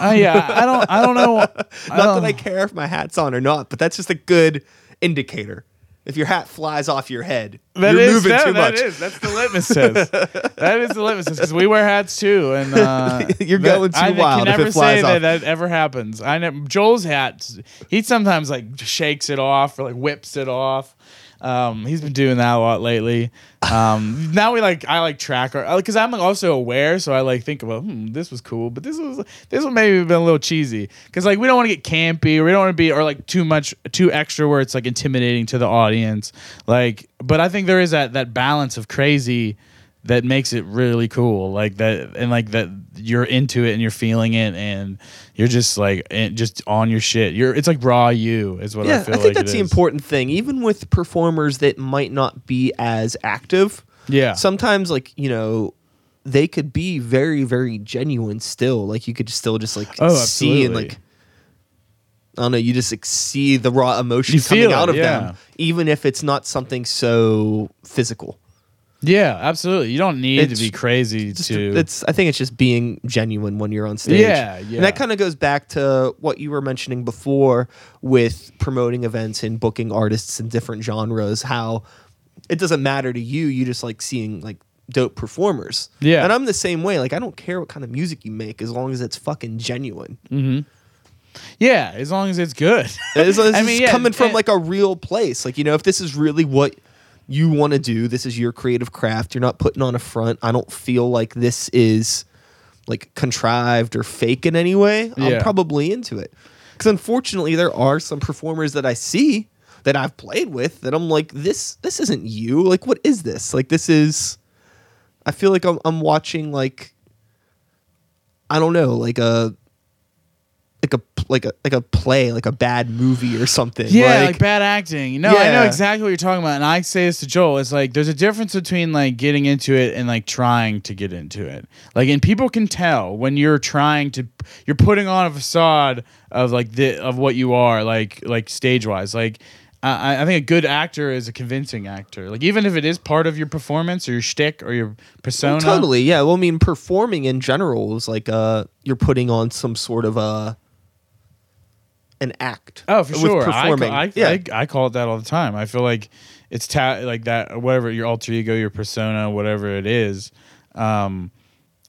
Uh, yeah, I don't I don't know. I Not don't- that I care if my hat's on or not, but that's just a good indicator. If your hat flies off your head, That you're is- moving that- too that much. is- that's the litmus test. that is the litmus test because we wear hats too, and uh, You're that- going too I wild if can never it flies say that off. that ever happens. I never, Joel's hat, he sometimes like shakes it off or like whips it off. Um, he's been doing that a lot lately. Um, now we like I like track because I'm also aware, so I like think about hmm, this was cool, but this was this one maybe been a little cheesy because like we don't want to get campy or we don't want to be or like too much too extra where it's like intimidating to the audience. Like, but I think there is that that balance of crazy that makes it really cool like that and like that you're into it and you're feeling it and you're just like and just on your shit you're it's like raw you is what yeah, i feel I think like that's the is. important thing. Even with performers that might not be as active, yeah sometimes like you know they could be very very genuine still like you could still just like Oh, see and absolutely. like I don't know, you just like see the raw emotion You coming feel out of yeah. them, even if it's not something so physical. Yeah absolutely you don't need It's to be crazy Just to it's I think it's just being genuine when you're on stage. Yeah, yeah. And that kind of goes back to what you were mentioning before with promoting events and booking artists in different genres, how it doesn't matter to you, you just like seeing like dope performers. Yeah. And I'm the same way. Like I don't care what kind of music you make as long as it's fucking genuine. Mm-hmm. yeah as long as it's good As long as I it's mean, yeah, coming from and- like a real place. Like, you know, if this is really what you want to do, this is your creative craft, you're not putting on a front. I don't feel like this is like contrived or fake in any way. Yeah. I'm probably into it. Because unfortunately, there are some performers that I see that I've played with that I'm like, this this isn't you. Like, what is this? Like, this is. I feel like I'm I'm watching like. I don't know, like a like a like a like a play, like a bad movie or something. Yeah, like, bad acting. No, I know exactly what you're talking about, and I say this to Joel. It's like there's a difference between like getting into it and like trying to get into it. Like, and people can tell when you're trying to, you're putting on a facade of like the of what you are, like like stage wise. Like, I, I think a good actor is a convincing actor. Like, even if it is part of your performance or your shtick or your persona. Totally, yeah. Well, I mean, performing in general is like uh, you're putting on some sort of a an act. Oh, for sure. I, Performing, ca- I, yeah. I, I call it that all the time. I feel like it's ta- like that, whatever your alter ego, your persona, whatever it is. Um,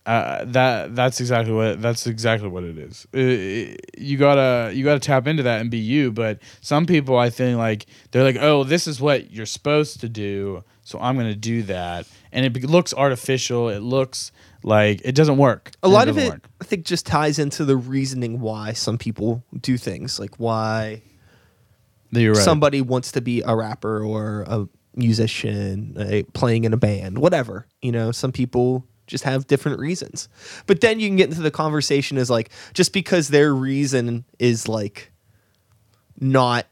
uh, that that's exactly what that's exactly what it is. Uh, you gotta you gotta tap into that and be you. But some people, I think, like they're like, oh, this is what you're supposed to do, so I'm gonna do that, and it be- looks artificial. It looks like it doesn't work. a lot of it, work. I think, just ties into the reasoning why some people do things, like why right. somebody wants to be a rapper or a musician, playing in a band, whatever. You know, some people just have different reasons. But then you can get into the conversation as like just because their reason is like not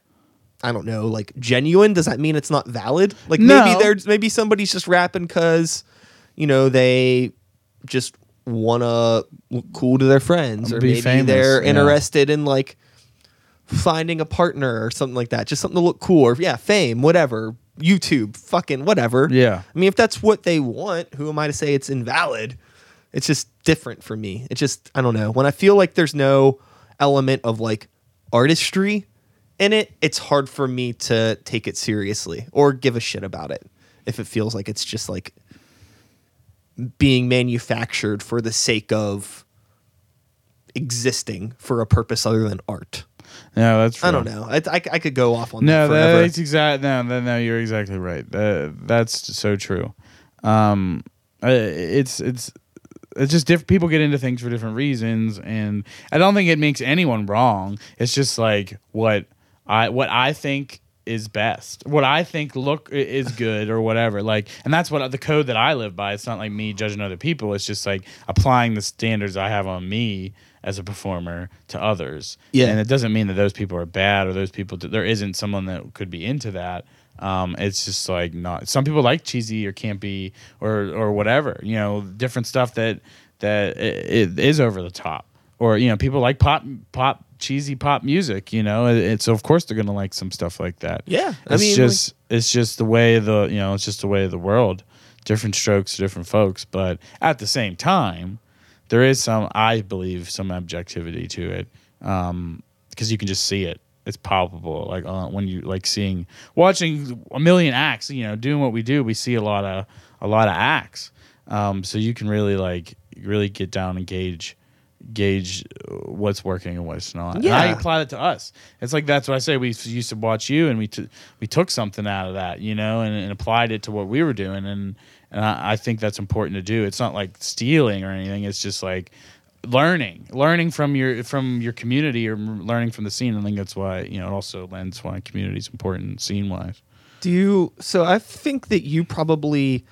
I don't know, like genuine, does that mean it's not valid? Like maybe there's maybe somebody's just rapping cuz you know, they just want to look cool to their friends or Be maybe famous, they're yeah. interested in like finding a partner or something like that. Just something to look cool or yeah, fame, whatever. YouTube, fucking whatever. Yeah. I mean, if that's what they want, who am I to say it's invalid? It's just different for me. It's just I don't know. When I feel like there's no element of like artistry in it, it's hard for me to take it seriously or give a shit about it. If it feels like it's just like being manufactured for the sake of existing for a purpose other than art. No, that's. I don't know. I, I, I could go off on No, that forever. that's exact. No, no, no, you're exactly right. That that's so true. Um, it's it's it's just different. People get into things for different reasons, and I don't think it makes anyone wrong. It's just like what I what I think is best, what I think look is good or whatever. Like, and that's what the code that I live by. It's not like me judging other people. It's just like applying the standards I have on me as a performer to others. Yeah. and it doesn't mean that those people are bad or those people there isn't someone that could be into that. Um, it's just like not. Some people like cheesy or campy or or whatever. You know, different stuff that that i- it is over the top. Or you know, people like pop pop cheesy pop music. You know, it's of course they're gonna like some stuff like that. Yeah, I it's mean, just it's just the way the you know it's just the way of the world. Different strokes, for different folks, but at the same time, there is some I believe some objectivity to it because you can just see it. It's palpable. Like uh, when you like seeing watching a million acts. You know, doing what we do, we see a lot of a lot of acts. Um, so you can really like really get down and gauge gauge what's working and what's not. And I Yeah. apply that to us. It's like that's what I say. We used to watch you, and we t- we took something out of that, you know, and, and applied it to what we were doing, and and I, I think that's important to do. It's not like stealing or anything. It's just like learning, learning from your from your community or learning from the scene. I think that's why you know it also lends why community is important scene wise. Do you? So I think that you probably,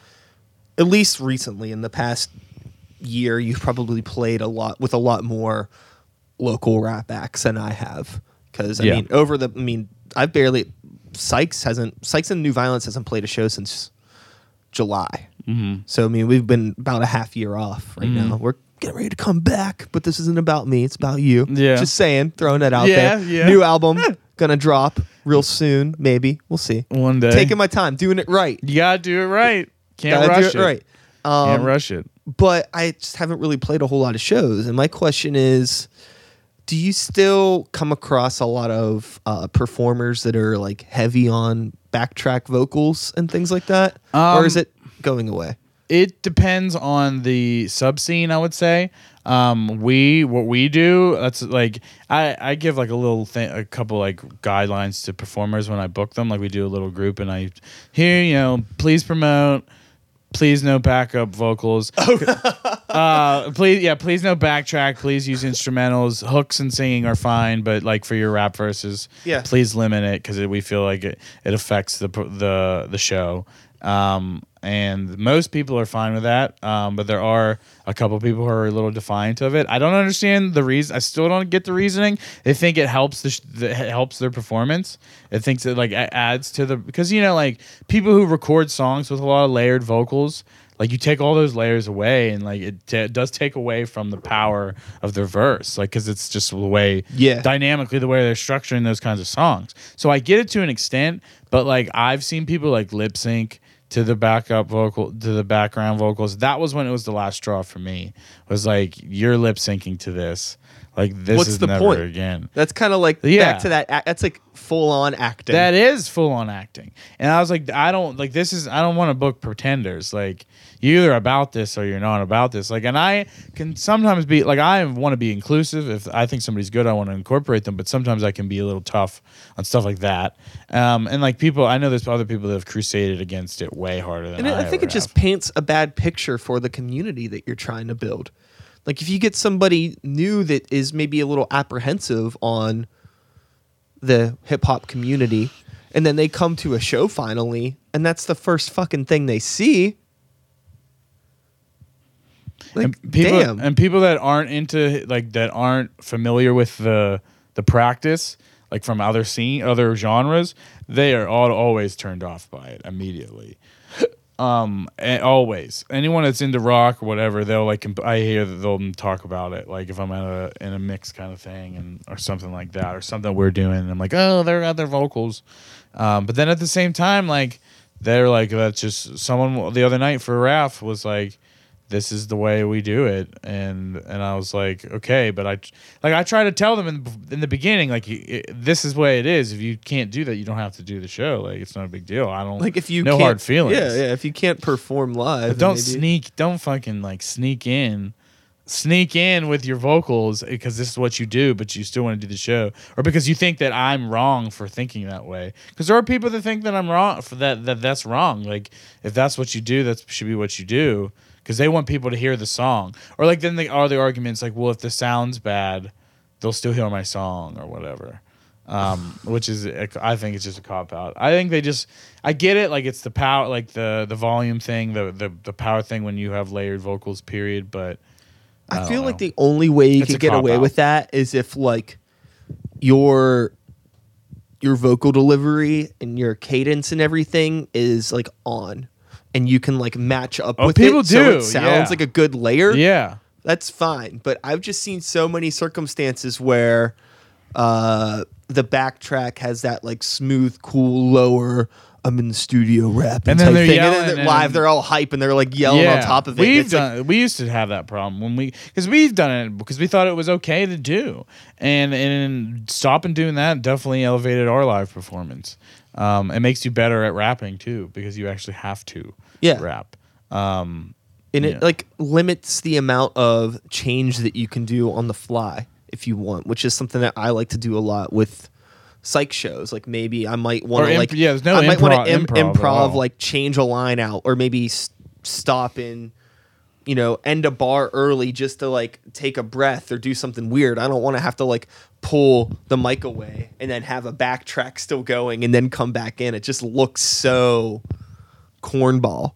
at least recently in the past year, you've probably played a lot with a lot more local rap acts than I have. Because I Yeah. mean, over the, I mean, I've barely. Sykes hasn't. Sykes and New Violence hasn't played a show since July. Mm-hmm. So I mean, we've been about a half year off right Mm-hmm. now. We're getting ready to come back, but this isn't about me. It's about you. Yeah. Just saying, throwing that out Yeah, there. yeah. New album gonna drop real soon. Maybe we'll see. One day, Taking my time, doing it right. you gotta do it right. Can't Gotta rush do it right. Can't Um, rush it. But I just haven't really played a whole lot of shows. And my question is, do you still come across a lot of uh, performers that are like heavy on backtrack vocals and things like that, or Um, is it going away? it depends on the sub scene i would say um we what we do that's like i i give like a little thing a couple like guidelines to performers when i book them like we do a little group and i here you know please promote please no backup vocals. Uh please yeah please no backtrack. Please use instrumentals. Hooks and singing are fine but like for your rap verses Yeah. please limit it because we feel like it, it affects the the the show Um, and most people are fine with that. Um, but there are a couple people who are a little defiant of it. I don't understand the reason. I still don't get the reasoning. They think it helps the, sh- the helps their performance. It thinks it like adds to the because you know like people who record songs with a lot of layered vocals. Like you take all those layers away, and like it, t- it does take away from the power of their verse, like because it's just the way, Yeah. dynamically the way they're structuring those kinds of songs. So I get it to an extent, but like I've seen people like lip sync to the backup vocal to the background vocals. That was when it was the last straw for me. Was like you're lip syncing to this. Like this What's is the never point? again. That's kind of like Yeah. back to that. act- That's like full on acting. That is full on acting. And I was like, I don't like this is I don't want to book pretenders. Like you're either about this or you're not about this. Like and I can sometimes be like I want to be inclusive. If I think somebody's good, I want to incorporate them, but sometimes I can be a little tough on stuff like that. Um and like people I know there's other people that have crusaded against it way harder than and I, I, think it just have. paints a bad picture for the community that you're trying to build. Like if you get somebody new that is maybe a little apprehensive on the hip hop community, and then they come to a show finally, and that's the first fucking thing they see. Like, and people damn. and people that aren't into like that aren't familiar with the the practice like from other scene other genres they are all always turned off by it immediately. Um and always. Anyone that's into rock or whatever they'll like comp- i hear that they'll talk about it like if i'm at a in a mix kind of thing and or something like that or something we're doing and i'm like oh they're got their vocals. Um but then at the same time like they're like that's just someone the other night for Raf was like this is the way we do it. And and I was like okay but I like I try to tell them in, in the beginning like it, this is the way it is. If you can't do that you don't have to do the show. Like it's not a big deal. I don't like if you no can't, hard feelings. Yeah, yeah. If you can't perform live, but don't maybe- sneak don't fucking like sneak in sneak in with your vocals eh, because this is what you do but you still want to do the show. Or because you think that I'm wrong for thinking that way. Because there are people that think that I'm wrong for that that that's wrong. Like if that's what you do that should be what you do because they want people to hear the song or like then they are the arguments like well if the sound's bad they'll still hear my song or whatever um, which is I think it's just a cop out. I think they just I get it like it's the power like the the volume thing the the the power thing when you have layered vocals period but I, don't feel like know. the only way you It's could get away cop-out. with that is if like your your vocal delivery and your cadence and everything is like on and you can like match up Oh, with people it so it sounds yeah. like a good layer. yeah That's fine, but I've just seen so many circumstances where uh the backtrack has that like smooth, cool lower I'm in the studio rapping And then they're thing. and yelling then they're and- live, they're all hype and they're like yelling on top of it. We've It's like- done. we used to have that problem when we because we've done it because we thought it was okay to do, and and stopping doing that definitely elevated our live performance. Um, it makes you better at rapping too because you actually have to Yeah. rap. Um, and Yeah. it like limits the amount of change that you can do on the fly if you want, which is something that I like to do a lot with Sykes shows. Like maybe I might want to imp- like yeah, there's no I might want improv- to Im- improv improv like change a line out or maybe s- stop and you know end a bar early just to like take a breath or do something weird. I don't want to have to like pull the mic away and then have a backtrack still going and then come back in. It just looks so cornball.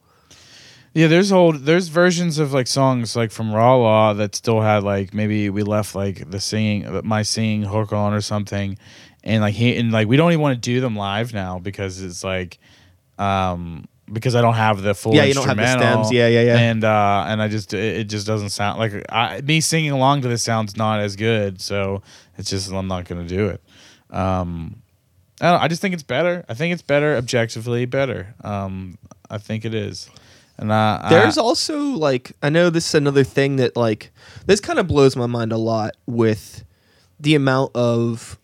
Yeah, there's old there's versions of like songs like from Raw Law that still had like maybe we left like the singing my singing hook on or something, and like he and like we don't even want to do them live now because it's like, um, because I don't have the full Yeah, you don't have the stems. Yeah, yeah, yeah. and uh and I just it, it just doesn't sound like I, me singing along to this sounds not as good, so it's just I'm not gonna do it. Um, I, don't, I just think it's better. I think it's better objectively better. Um, I think it is. And I, There's I, also like I know this is another thing that like this kind of blows my mind a lot with the amount of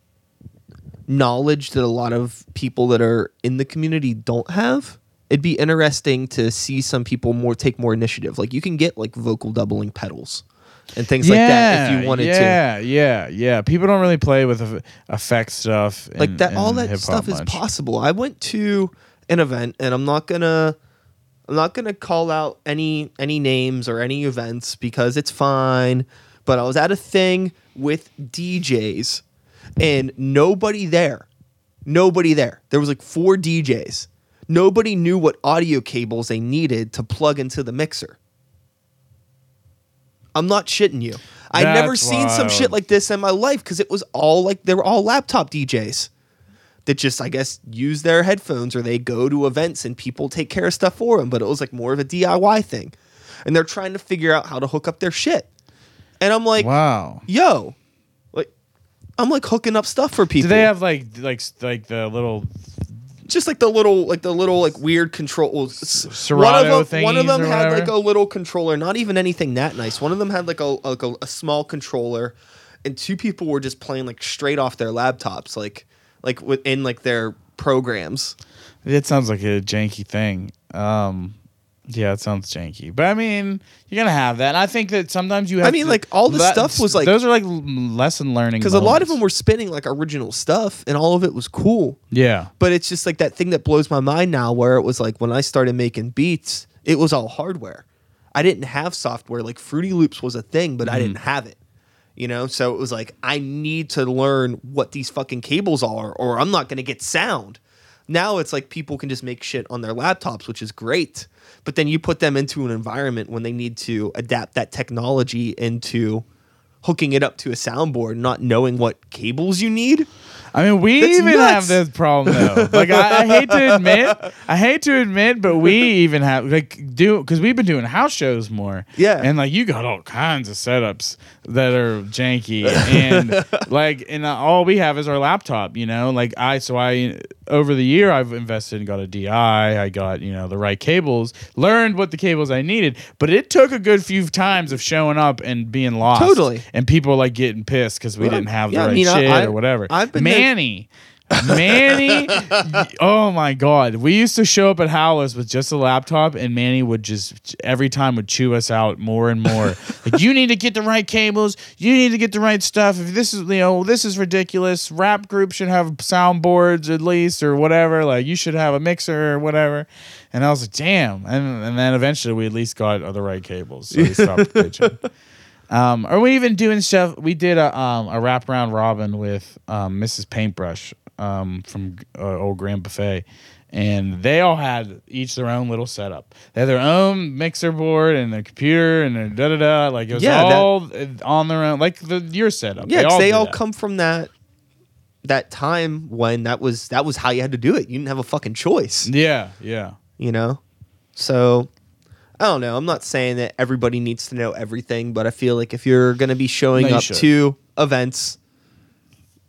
knowledge that a lot of people that are in the community don't have. It'd be interesting to see some people more take more initiative. Like you can get like vocal doubling pedals and things like that if you wanted to. yeah, Yeah, yeah, People don't really play with eff- effect stuff. like in- that all that stuff is possible i went to an event and i'm not gonna i'm not gonna call out any any names or any events because it's fine but i was at a thing with djs and nobody there nobody there there was like four djs nobody knew what audio cables they needed to plug into the mixer. I'm not shitting you. I've never seen some shit like this in my life because it was all like they were all laptop DJs that just I guess use their headphones or they go to events and people take care of stuff for them. But it was like more of a DIY thing, and they're trying to figure out how to hook up their shit. And I'm like, wow. yo, like I'm like hooking up stuff for people. Do they have like like like the little just like the little like the little like weird controls. Serato one of them, one of them had like a little controller, not even anything that nice. One of them had like a like a, a small controller, and two people were just playing like straight off their laptops, like like within like their programs. It sounds like a janky thing. Um, yeah, it sounds janky. But I mean, you're gonna have that. And I think that sometimes you have. I mean, to- like, all the that- stuff was, like- those are like l- lesson learning. Because a lot of moments. them were spinning like original stuff, and all of it was cool. Yeah. But it's just like that thing that blows my mind now, where it was like when I started making beats, it was all hardware. I didn't have software. Like Fruity Loops was a thing, but I mm-hmm. didn't have it. You know, so it was like I need to learn what these fucking cables are, or I'm not gonna get sound. Now it's like people can just make shit on their laptops, which is great. But then you put them into an environment when they need to adapt that technology into hooking it up to a soundboard, not knowing what cables you need. I mean, we That's even nuts. have this problem though. Like, I, I hate to admit, I hate to admit, but we even have like do because we've been doing house shows more. Yeah. and like you got all kinds of setups that are janky, and like, and uh, all we have is our laptop. You know, like I so I over the year I've invested and got a DI. I got you know the right cables, learned what the cables I needed, but it took a good few times of showing up and being lost. Totally. and people like getting pissed because we Well, didn't have the yeah, I right mean, shit I- or whatever. I've been there- Manny. Manny, oh my god! We used to show up at Howlers with just a laptop, and Manny would just every time would chew us out more and more. like, you need to get the right cables. You need to get the right stuff. If this is you know this is ridiculous. Rap group should have soundboards at least or whatever. Like you should have a mixer or whatever. And I was like, damn. And and then eventually we at least got the right cables, so we stopped bitching. Um, are we even doing stuff? We did a um, a wraparound robin with um, Mrs. Paintbrush um, from uh, Old Grand Buffet, and they all had each their own little setup. They had their own mixer board and their computer and their da da da. Like it was Yeah, that- all on their own, like the your setup. Yeah, 'cause they do all that. come from that that time when that was that was how you had to do it. You didn't have a fucking choice, Yeah, yeah. you know. So I don't know. I'm not saying that everybody needs to know everything, but I feel like if you're going to be showing No, you up should. to events,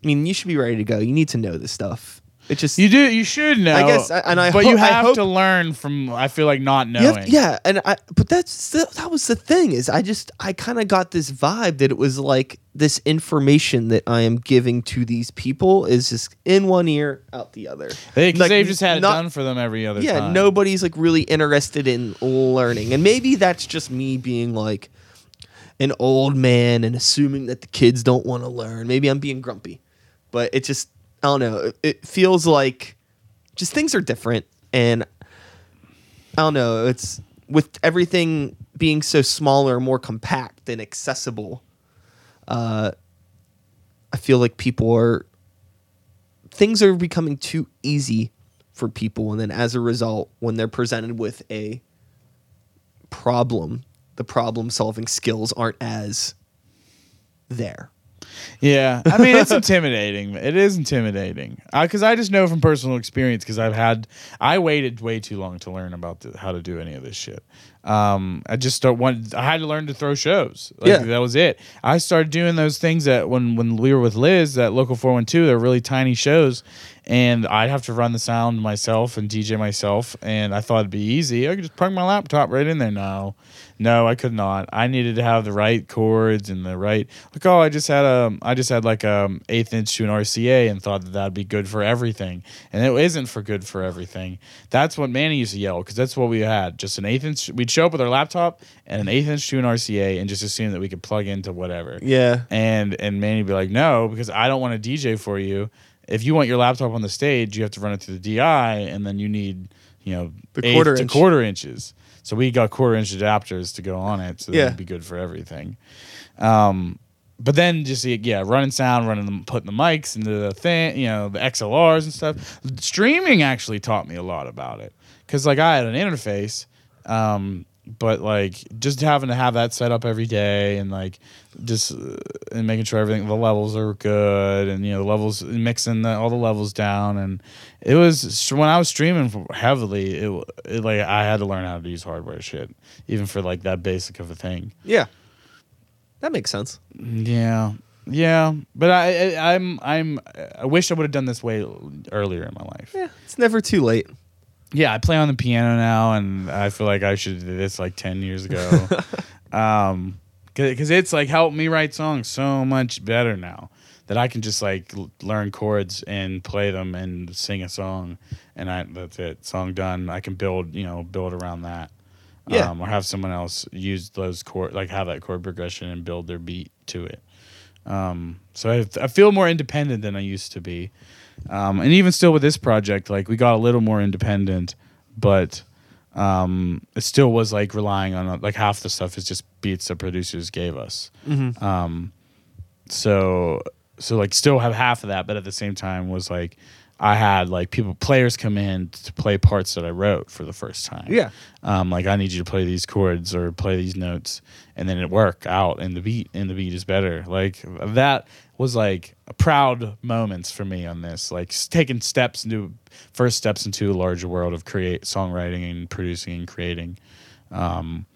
I mean, you should be ready to go. You need to know this stuff. It just You do. You should know. I guess, uh, and I but ho- you have hope- to learn from. I feel like not knowing. have- yeah, and I but that's the, that was the thing is I just I kind of got this vibe that it was like this information that I am giving to these people is just in one ear out the other. They, Like, they've just had it done for them every other time. Yeah, time. nobody's like really interested in learning, and maybe that's just me being like an old man and assuming that the kids don't want to learn. Maybe I'm being grumpy, but it just I don't know. It, feels like just things are different, and I don't know. It's with everything being so smaller, more compact and accessible. Uh, I feel like people are things are becoming too easy for people, and then as a result, when they're presented with a problem, the problem solving skills aren't as there. Yeah, I mean it's intimidating. It is intimidating because I just know from personal experience because I've had I waited way too long to learn about the, how to do any of this shit. Um, I just start one. I had to learn to throw shows. Like, Yeah. that was it. I started doing those things that when when we were with Liz at Local Four One Two, they're really tiny shows, and I'd have to run the sound myself and DJ myself. And I thought it'd be easy. I could just plug my laptop right in there. No, no, I could not. I needed to have the right chords and the right. Like, oh, I just had a, I just had like a eighth inch to an RCA and thought that that'd be good for everything, and it isn't for good for everything. That's what Manny used to yell because that's what we had. Just an eighth inch. We'd show up with our laptop and an eighth inch to an RCA and just assume that we could plug into whatever. Yeah. And and Manny be like, no, because I don't want to DJ for you. If you want your laptop on the stage, you have to run it through the DI, and then you need, you know, The quarter to inch. quarter inches. So we got quarter inch adapters to go on it, so Yeah. that'd be good for everything. Um, but then just yeah, running sound, running them, putting the mics into the thing, you know, the XLRs and stuff. Streaming actually taught me a lot about it because like I had an interface, um, but like just having to have that set up every day and like just uh, and making sure everything the levels are good and you know the levels mixing the, all the levels down and it was when I was streaming heavily it, it like I had to learn how to use hardware shit even for like that basic of a thing. Yeah. That makes sense. Yeah, yeah, but I, I I'm I'm I wish I would have done this way earlier in my life. Yeah, it's never too late. Yeah, I play on the piano now, and I feel like I should have did this like ten years ago. um, because it's like helped me write songs so much better now that I can just like l- learn chords and play them and sing a song, and I that's it, song done. I can build you know build around that. Yeah. Um, or have someone else use those chord like have that chord progression and build their beat to it. Um, so I, I feel more independent than I used to be. Um, and even still with this project, like we got a little more independent, but um, it still was like relying on like half the stuff is just beats that producers gave us. Um, so so like still have half of that, but at the same time was like I had like people players come in to play parts that I wrote for the first time. Yeah. Um, like I need you to play these chords or play these notes, and then it worked out, and the beat and the beat is better. Like that was like proud moments for me on this. Like taking steps into first steps into a larger world of create songwriting and producing and creating. Um,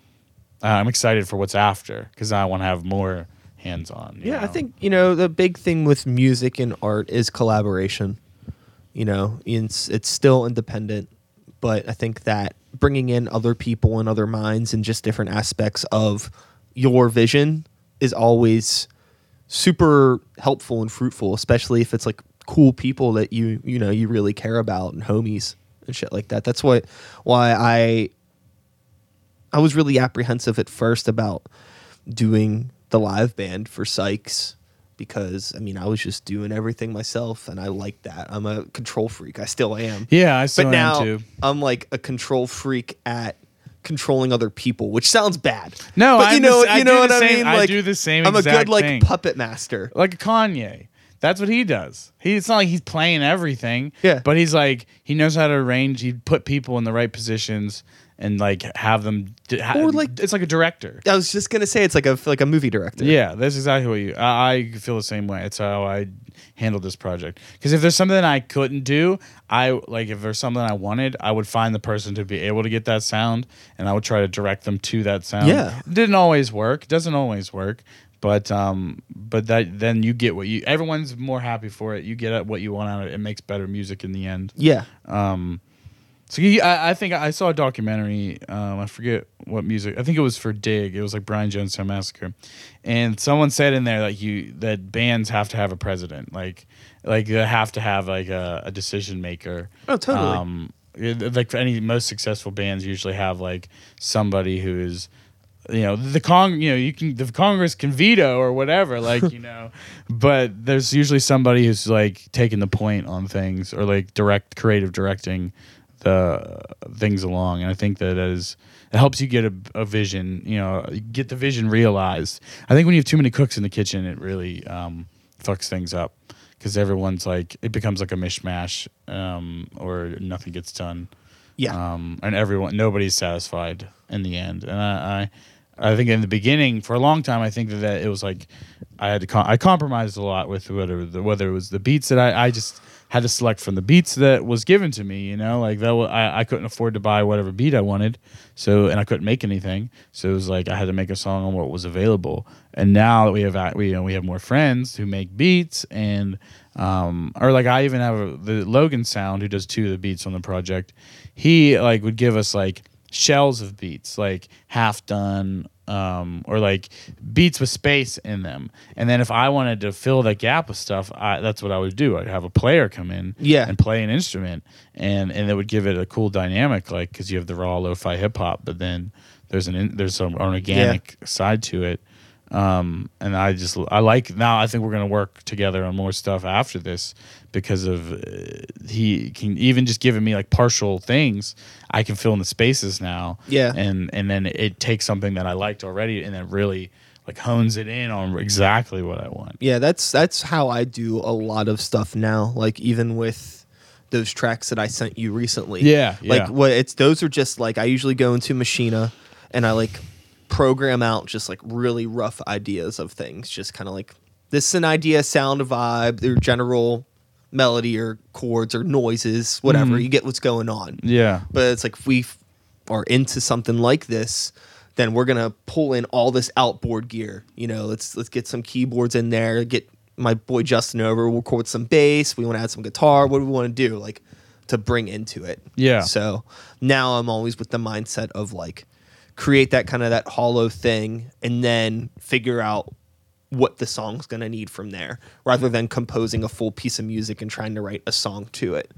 I'm excited for what's after because I want to have more hands on. Yeah, I think you know the big thing with music and art is collaboration. You know, it's it's still independent, but I think that bringing in other people and other minds and just different aspects of your vision is always super helpful and fruitful, especially if it's like cool people that you you know you really care about and homies and shit like that. That's what why I I was really apprehensive at first about doing the live band for Sykes because I mean I was just doing everything myself and I like that. I'm a control freak. I still am. Yeah, I still but now am too. I'm like a control freak at controlling other people, which sounds bad. No, but you I'm know, the you know what the I same- mean. I Like do the same I'm a good like thing. puppet master. like Kanye. That's what he does. He, it's not like he's playing everything. Yeah. But he's like he knows how to arrange. He put people in the right positions and like have them. Ha- Or, like- it's like a director. I was just gonna say it's like a like a movie director. Yeah, that's exactly what you. I, I feel the same way. It's how I handled this project. Because if there's something I couldn't do, I like if there's something I wanted, I would find the person to be able to get that sound, and I would try to direct them to that sound. Yeah. it didn't always work. Doesn't always work. But um, but that then you get what you. Everyone's more happy for it. You get what you want out of it. It makes better music in the end. Yeah. Um, so he, I, I think I saw a documentary. Um, I forget what music. I think it was for Dig. It was like Brian Jonestown Massacre, and someone said in there like you that bands have to have a president, like like they have to have like a, a decision maker. Oh, totally. Um, it- like for any most successful bands usually have like somebody who is you know the con you know you can the congress can veto or whatever like you know but there's usually somebody who's like taking the point on things or like direct creative directing the things along and i think that is it helps you get a, a vision you know get the vision realized i think when you have too many cooks in the kitchen it really um, fucks things up because everyone's like it becomes like a mishmash um, or nothing gets done Yeah. um, and everyone nobody's satisfied in the end. And I, I, I think in the beginning, for a long time, I think that, that it was like I had to com- I compromised a lot with whether the, whether it was the beats that I, I just had to select from the beats that was given to me. You know, like that wa- I, I couldn't afford to buy whatever beat I wanted, so and I couldn't make anything. So it was like I had to make a song on what was available. And now that we have we you know, we have more friends who make beats and um, or like I even have a, the Logan Sound who does two of the beats on the project. He like would give us like shells of beats, like half done, um, or like beats with space in them. And then if I wanted to fill that gap with stuff, I, that's what I would do. I'd have a player come in, Yeah. and play an instrument, and and that would give it a cool dynamic, like because you have the raw lo-fi hip hop, but then there's an in, there's some an organic side to it. Um, and I just I like now. I think we're gonna work together on more stuff after this because of uh, he can even just giving me like partial things. I can fill in the spaces now. Yeah. and and then it takes something that I liked already and then really like hones it in on exactly what I want. Yeah, that's that's how I do a lot of stuff now. Like even with those tracks that I sent you recently. Yeah, Like yeah. what it's those are just like I usually go into Machina and I like program out just like really rough ideas of things. Just kind of like this is an idea, sound, vibe, their general melody or chords or noises, whatever. Mm-hmm. You get what's going on. Yeah. But it's like if we f- are into something like this, then we're gonna pull in all this outboard gear. You know, let's let's get some keyboards in there. Get my boy Justin over. We'll record some bass. We want to add some guitar. What do we want to do? Like to bring into it. Yeah. So now I'm always with the mindset of like create that kind of that hollow thing and then figure out what the song's going to need from there rather than composing a full piece of music and trying to write a song to it.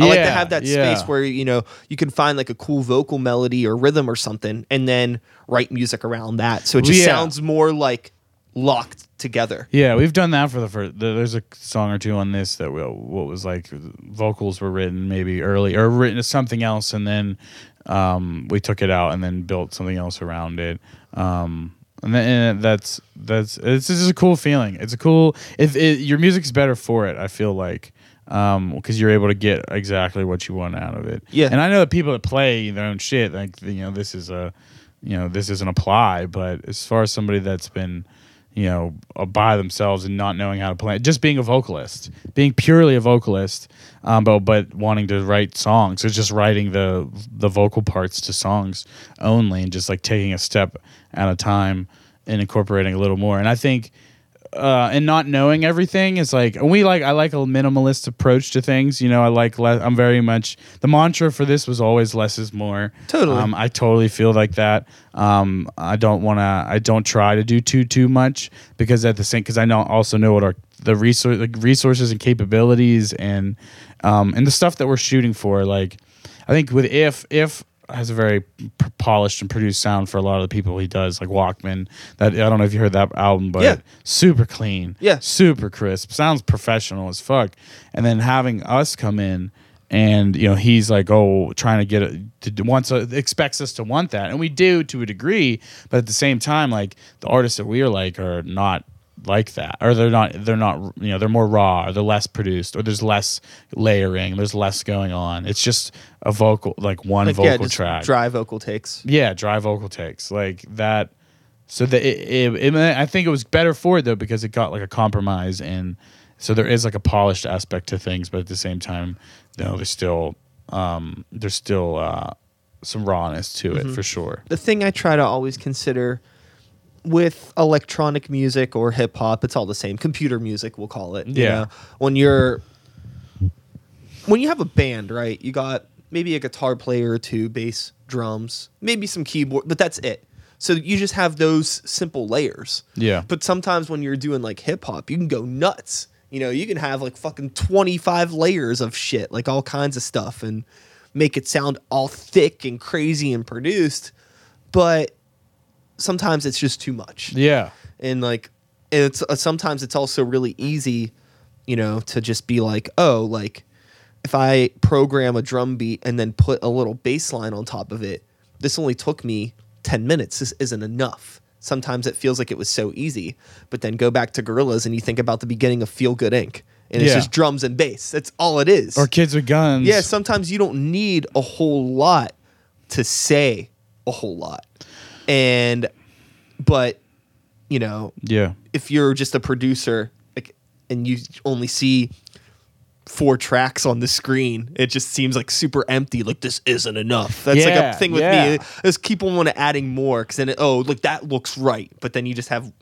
I like to have that yeah. space where you know you can find like a cool vocal melody or rhythm or something and then write music around that so it just Yeah. sounds more like locked together. Yeah, we've done that for the first. There's a song or two on this that will, what was like vocals were written maybe early or written as something else, and then um, we took it out and then built something else around it. Um, and, and that's that's it's just a cool feeling. It's a cool. If it, your music's better for it, I feel like. Um, because you're able to get exactly what you want out of it. Yeah. and I know that people that play their own shit, like you know, this is a, you know, this doesn't apply. But as far as somebody that's been, you know, uh, by themselves and not knowing how to play, just being a vocalist, being purely a vocalist, um, but but wanting to write songs, it's just writing the the vocal parts to songs only, and just like taking a step at a time and incorporating a little more. And I think uh, and not knowing everything is like we like I like a minimalist approach to things. You know, I like less. I'm very much the mantra for this was always less is more. Totally. Um, I totally feel like that. Um, I don't want to. I don't try to do too too much because at the same because I know also know what our the resource like resources and capabilities and um, and the stuff that we're shooting for. Like I think with if if has a very p- polished and produced sound for a lot of the people he does, like Walkman. That I don't know if you heard that album, but Yeah. super clean, Yeah. super crisp, sounds professional as fuck. And then having us come in. And you know he's like, oh, trying to get it to wants uh, expects us to want that, and we do to a degree. But at the same time, like the artists that we are like are not like that or they're not they're not you know they're more raw or they're less produced or there's less layering there's less going on it's just a vocal like one Like vocal yeah, track dry vocal takes. yeah dry vocal takes like that so that it, it, it, i think it was better for it though because it got like a compromise and so there is like a polished aspect to things but at the same time you know there's still um there's still uh some rawness to Mm-hmm. it for sure the thing I try to always consider with electronic music or hip hop, it's all the same. Computer music, we'll call it. you Yeah. know? When you're when you have a band, right? You got maybe a guitar player or two, bass, drums, maybe some keyboard, but that's it. So you just have those simple layers. Yeah. But sometimes when you're doing like hip hop, you can go nuts. You know, you can have like fucking 25 layers of shit, like all kinds of stuff and make it sound all thick and crazy and produced. But sometimes it's just too much. Yeah. And like it's uh, sometimes it's also really easy you know to just be like oh like if i program a drum beat and then put a little bass line on top of it this only took me 10 minutes. This isn't enough. Sometimes it feels like it was so easy but then go back to Gorillaz and you think about the beginning of feel good inc. And it's Yeah. just drums and bass. That's all it is. Or kids with guns. Yeah sometimes you don't need a whole lot to say a whole lot and but you know yeah if you're just a producer like and you only see four tracks on the screen it just seems like super empty like this isn't enough that's like a thing with yeah. me is people want to adding more because then it, oh like that looks right but then you just have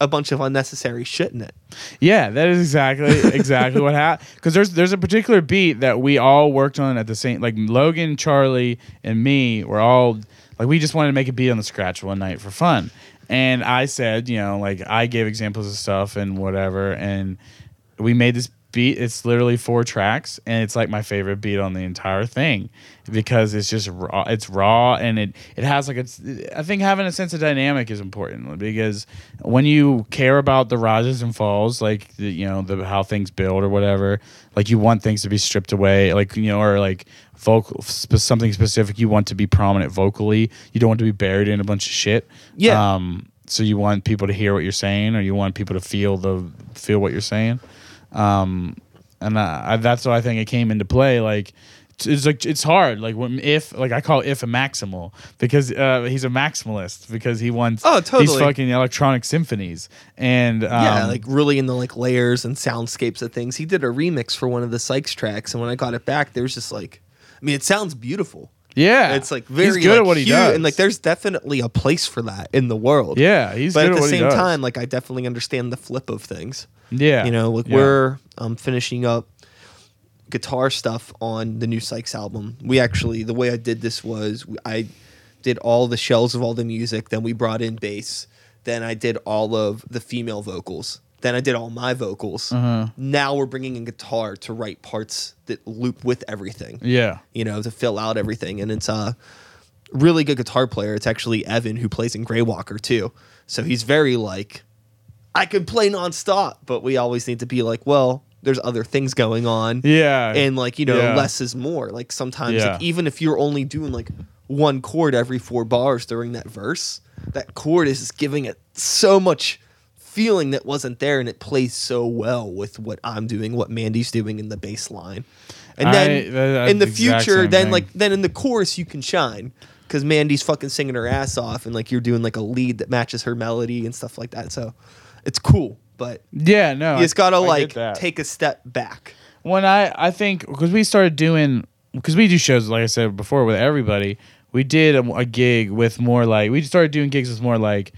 a bunch of unnecessary shit in it Yeah, that is exactly exactly what happened. Because there's there's a particular beat that we all worked on at the same. Like Logan, Charlie, and me were all like we just wanted to make a beat on the scratch one night for fun. And I said, you know, like I gave examples of stuff and whatever, and we made this beat. It's literally four tracks, and it's like my favorite beat on the entire thing because it's just raw. It's raw, and it it has like it's. I think having a sense of dynamic is important because when you care about the rises and falls, like the, you know the how things build or whatever, like you want things to be stripped away, like you know, or like vocal something specific you want to be prominent vocally. You don't want to be buried in a bunch of shit. Yeah. Um, so you want people to hear what you're saying, or you want people to feel the feel what you're saying. Um, and I, I, that's why I think it came into play. Like it's- like it's hard. Like when if like I call if a maximal because uh, he's a maximalist because he wants Oh, these totally. fucking electronic symphonies and um, yeah, like really in the like layers and soundscapes of things. He did a remix for one of the Sykes tracks, and when I got it back, there was just like, I mean, it sounds beautiful. yeah, It's like very he's good like, at what he huge, does, and like there's definitely a place for that in the world. yeah, he's but good at the what he same time, like I definitely understand the flip of things. yeah, You know, like yeah. we're um, finishing up guitar stuff on the new Sykes album. We actually, the way I did this was I did all the shells of all the music, then we brought in bass, then I did all of the female vocals, then I did all my vocals. Uh-huh. Now we're bringing in guitar to write parts that loop with everything yeah. you know, to fill out everything. And it's a really good guitar player. It's actually Evan who plays in Greywalker too. So he's very like, I can play nonstop, but we always need to be like, well, there's other things going on. Yeah. And like, you know, Yeah. less is more. Like sometimes, Yeah. like, even if you're only doing like one chord every four bars during that verse, that chord is giving it so much feeling that wasn't there and it plays so well with what I'm doing, what Mandy's doing in the bass line. And I- then that- in the that's the exact future, then thing. like then in the chorus you can shine because Mandy's fucking singing her ass off and like you're doing like a lead that matches her melody and stuff like that. So it's cool, but yeah, no, you just gotta I- I like that. take a step back. when I I think because we started doing because we do shows like I said before with everybody. We did a, a gig with more like we started doing gigs with more like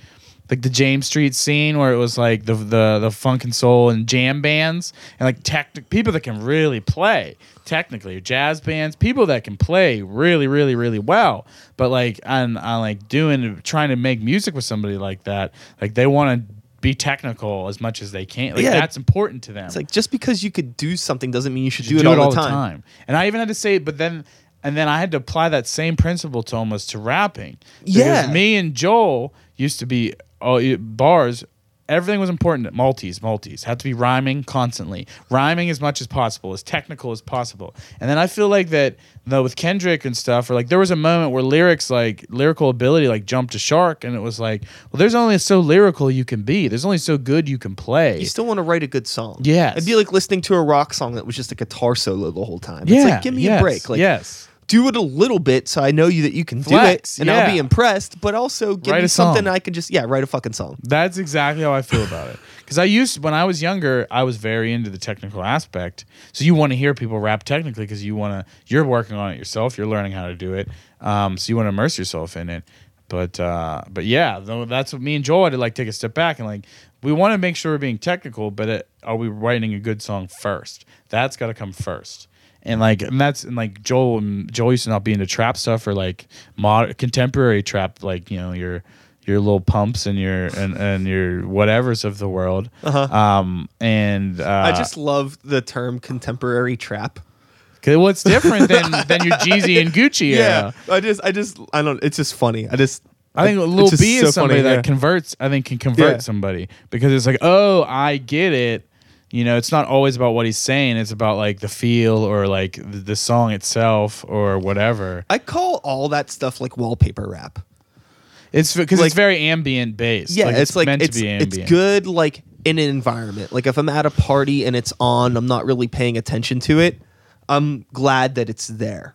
like the James Street scene where it was like the the the funk and soul and jam bands and like tech people that can really play technically jazz bands people that can play really really really well but like on on like doing trying to make music with somebody like that like they want to be technical as much as they can like Yeah. that's important to them It's like just because you could do something doesn't mean you should you do, it, all, the time. And I even had to say, but then, and then I had to apply that same principle to almost to rapping. Because Yeah. me and Joel used to be oh, you- bars. Everything was important. Maltese, Maltese had to be rhyming constantly, rhyming as much as possible, as technical as possible. And then I feel like that though with Kendrick and stuff, or like there was a moment where lyrics, like lyrical ability, like jumped a shark, and it was like, well, there's only so lyrical you can be. There's only so good you can play. You still want to write a good song. Yes. It'd be like listening to a rock song that was just a guitar solo the whole time. yeah, It's like give me yes, a break. Like yes. Do it a little bit so I know you that you can Flex, do it and I'll be impressed, but also give Write me a song. something I can just yeah, write a fucking song. That's exactly how I feel about it. Because I used when I was younger, I was very into the technical aspect. So you want to hear people rap technically because you want to. You're working on it yourself. You're learning how to do it. Um, so you want to immerse yourself in it. But uh, but yeah, though that's what me and Joel had to like take a step back and like we want to make sure we're being technical, but it, are we writing a good song first? That's got to come first. And like and that's and like Joel and Joel used to not be into trap stuff or like mod contemporary trap like you know your your Lil Pumps and your and, and your whatevers of the world. Uh-huh. Um and uh, I just love the term contemporary trap. 'cause what's different than than your Jeezy and Gucci era. I just I just I don't it's just funny. I just I think Lil B so is somebody funny, that yeah. converts. I think can convert Yeah. somebody because it's like, oh, I get it. You know, it's not always about what he's saying. It's about like the feel or like the, song itself or whatever. I call all that stuff like wallpaper rap. It's because Like- it's very ambient based. Yeah, it's, like meant it's, to be it's good like in an environment. Like if I'm at a party and it's on, I'm not really paying attention to it. I'm glad that it's there.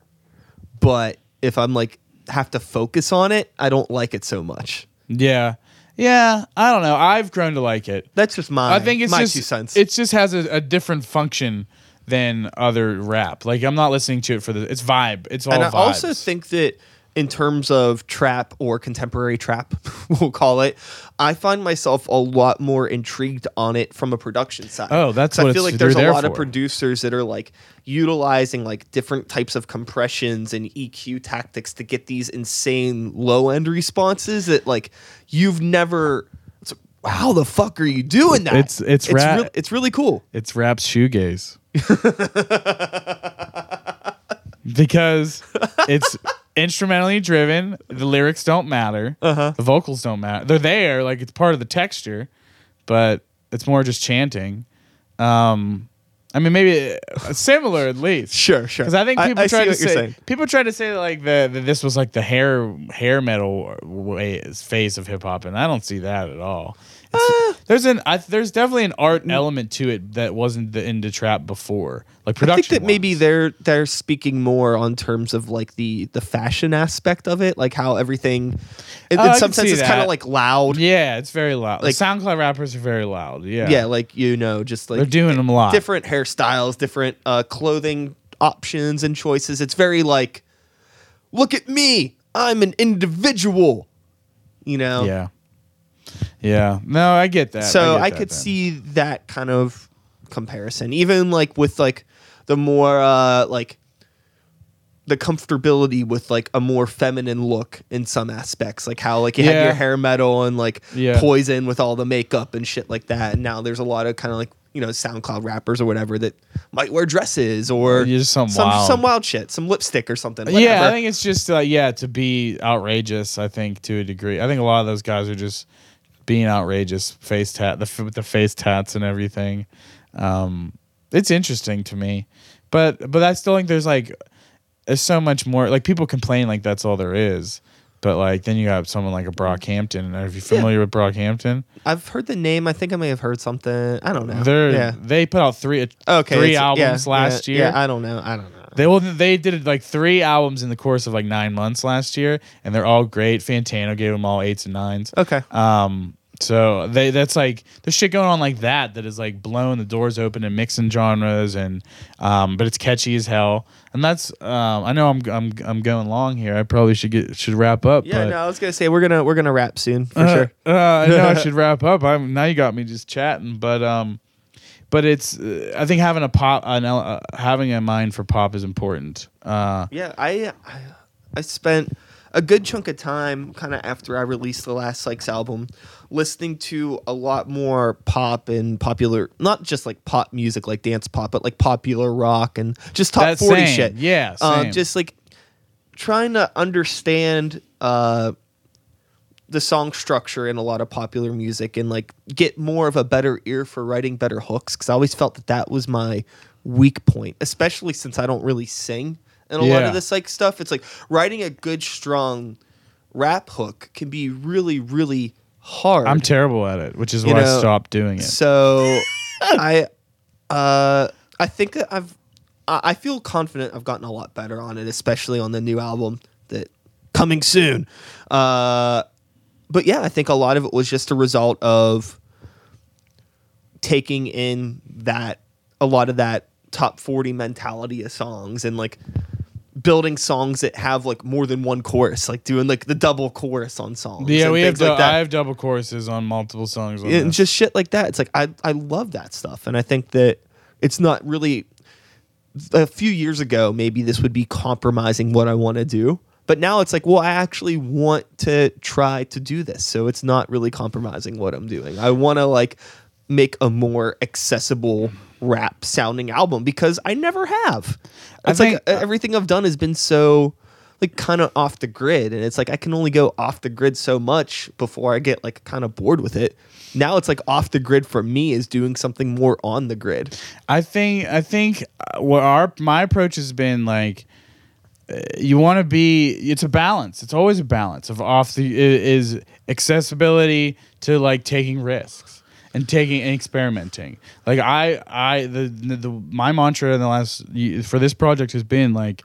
But if I'm like have to focus on it, I don't like it so much. Yeah, yeah. I don't know. I've grown to like it. That's just my I think it's my just two cents. it just has a, a different function than other rap. Like I'm not listening to it for the. It's vibe. It's all. and I vibes. also think that in terms of trap or contemporary trap, we'll call it, I find myself a lot more intrigued on it from a production side. Oh, that's what I feel like there's a lot of producers that are like utilizing like different types of compressions and EQ tactics to get these insane low end responses that like you've never. It's how the fuck are you doing that? It's- it's it's, rap- real- it's really cool. It's rap shoegaze. because it's instrumentally driven. The lyrics don't matter. Uh-huh. The vocals don't matter. They're there, like it's part of the texture, but it's more just chanting. Um, I mean, maybe uh, similar at least. Sure, sure. Because I think people I try to say people try to say like the, that this was like the hair hair metal way face of hip hop, and I don't see that at all. It's- there's an I, there's definitely an art element to it that wasn't in the indie trap before, like I think that maybe they're they're speaking more on terms of like the the fashion aspect of it, like how everything. In, Oh, in some sense, it's kind of like loud. yeah, it's very loud. Like Like- SoundCloud rappers are very loud. Yeah, Yeah, like you know, just like they're doing them a lot. different hairstyles, different uh, clothing options and choices. It's very like, look at me, I'm an individual. You know. Yeah, yeah. No, I get that. so I, that could see that kind of comparison, even like with like the more uh like the comfortability with like a more feminine look in some aspects, like how like you had Yeah. your hair metal and like Yeah. poison with all the makeup and shit like that. And now there's a lot of kind of like you know SoundCloud rappers or whatever that might wear dresses or Yeah, just some some wild- some wild shit, some lipstick or something. Yeah. I think it's just uh, yeah to be outrageous. I think to a degree. I think a lot of those guys are just being outrageous, face tat, the with the face tats and everything. Um, it's interesting to me, but but I still think there's like there's so much more. Like people complain like that's all there is, but like then you have someone like a Brockhampton. Are you familiar with Brockhampton? I've heard the name. I think I may have heard something. I don't know. They're yeah. they put out three Okay. three albums yeah, last yeah, year. Yeah, I don't know. I don't know. They well, they did like three albums in the course of like nine months last year, and they're all great. Fantano gave them all eights and nines. Okay. Um, so they that's like there's shit going on like that that is like blowing the doors open and mixing genres and um, but it's catchy as hell. And that's um, I know I'm I'm I'm going long here. I probably should get should wrap up. Yeah, but, no, I was gonna say we're gonna we're gonna wrap soon for uh, sure. Uh, I know I should wrap up. I'm now you got me just chatting, but um, but it's uh, I think having a pop an, uh, having a mind for pop is important. Uh, Yeah, I I, I spent a good chunk of time kind of after I released the last Sykes album, listening to a lot more pop and popular, not just like pop music like dance pop, but like popular rock and just top That's forty same. shit. Yeah, Um, same. just like trying to understand uh, the song structure in a lot of popular music and like get more of a better ear for writing better hooks because I always felt that that was my weak point, especially since I don't really sing and a lot of this like stuff. It's like writing a good strong rap hook can be really really hard. I'm terrible at it, which is You why I stopped doing it. So I uh I think that I've I I feel confident I've gotten a lot better on it, especially on the new album that coming soon. Uh but yeah, I think a lot of it was just a result of taking in that a lot of that top 40 mentality of songs and like building songs that have like more than one chorus, like doing like the double chorus on songs. yeah, and we have things like I have double choruses on multiple songs. On and this. just shit like that. It's like I I love that stuff, and I think that it's not really. A few years ago, maybe this would be compromising what I want to do, but now it's like, well, I actually want to try to do this, so it's not really compromising what I'm doing. I want to like make a more accessible rap sounding album because I never have. It's like uh, everything I've done has been so like kind of off the grid and it's like I can only go off the grid so much before I get like kind of bored with it. Now it's like off the grid for me is doing something more on the grid. I think I think uh, what our my approach has been like you want to be it's a balance. It's always a balance of off the is accessibility to like taking risks and taking and experimenting. Like i i the, the, my mantra in the last for this project has been like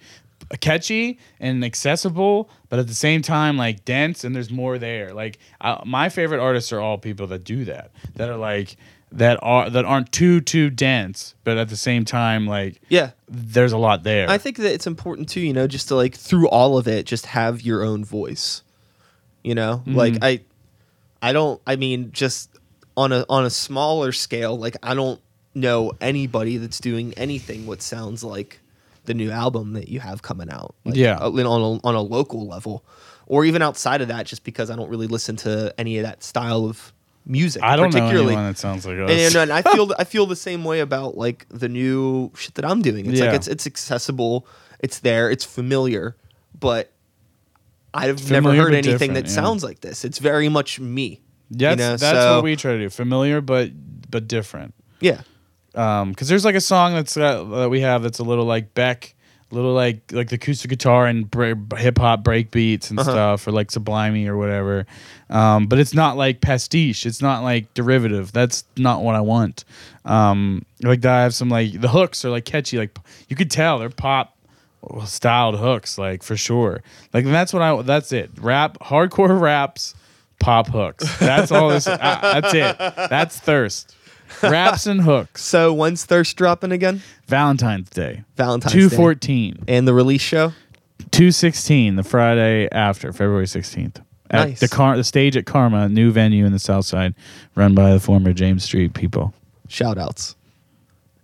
catchy and accessible but at the same time like dense and there's more there. Like I, my favorite artists are all people that do that that are like that are that aren't too too dense but at the same time like Yeah. there's a lot there I think that it's important too, you know, just to like through all of it just have your own voice. You know? Like I I don't I mean just on a on a smaller scale, like I don't know anybody that's doing anything what sounds like the new album that you have coming out. Like, Yeah. uh, on a, on a local level or even outside of that just because I don't really listen to any of that style of music I don't know particularly. anyone that sounds like us. And, and I feel I feel the same way about like the new shit that I'm doing. It's Yeah. like it's it's accessible, it's there, it's familiar, but I've never heard anything that yeah. sounds like this. It's very much me. That's, you know, that's so- what we try to do. Familiar but but different. Yeah. um, because there's like a song that's uh, that we have that's a little like Beck, little like like the acoustic guitar and bra- hip hop break beats and Uh-huh. stuff, or like Sublimey or whatever. Um, but it's not like pastiche. It's not like derivative. That's not what I want. Um, like I have some like the hooks are like catchy. Like you could tell they're pop styled hooks, like for sure. Like that's what I. That's it. Rap, hardcore raps, pop hooks. That's all this. uh, that's it. That's thirst. Raps and hooks. So when's Thirst dropping again? Valentine's Day. Valentine's Two Day. fourteen. And the release show? Two sixteen. The Friday after February sixteenth. At Nice. the car, the stage at Karma, new venue in the South Side, run by the former James Street people. Shout outs.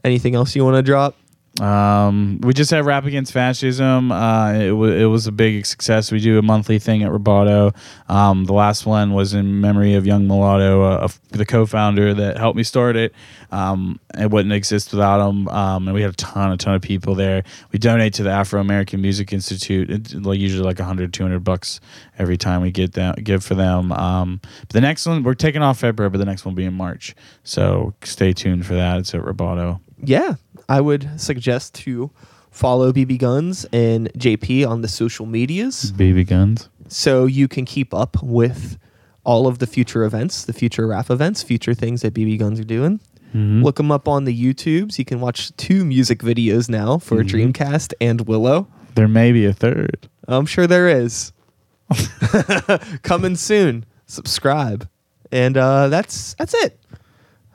Anything else you want to drop? Um, we just had Rap Against Fascism. Uh, it, w- it was a big success. We do a monthly thing at Roboto. Um, the last one was in memory of Young Mulatto, uh, of the co-founder that helped me start it. Um, it wouldn't exist without him. Um, and we had a ton, a ton of people there. We donate to the Afro American Music Institute. It's like usually like 100, 200 bucks every time we get them, give for them. Um, but the next one, we're taking off February, but the next one will be in March. So stay tuned for that. It's at Roboto. Yeah, I would suggest to follow BB Guns and JP on the social medias Baby guns. so you can keep up with all of the future events, the future rap events, future things that BB Guns are doing. Look them up on the YouTubes. You can watch two music videos now for Dreamcast and Willow. There may be a third. I'm sure there is. Coming soon. Subscribe. And uh, that's that's it.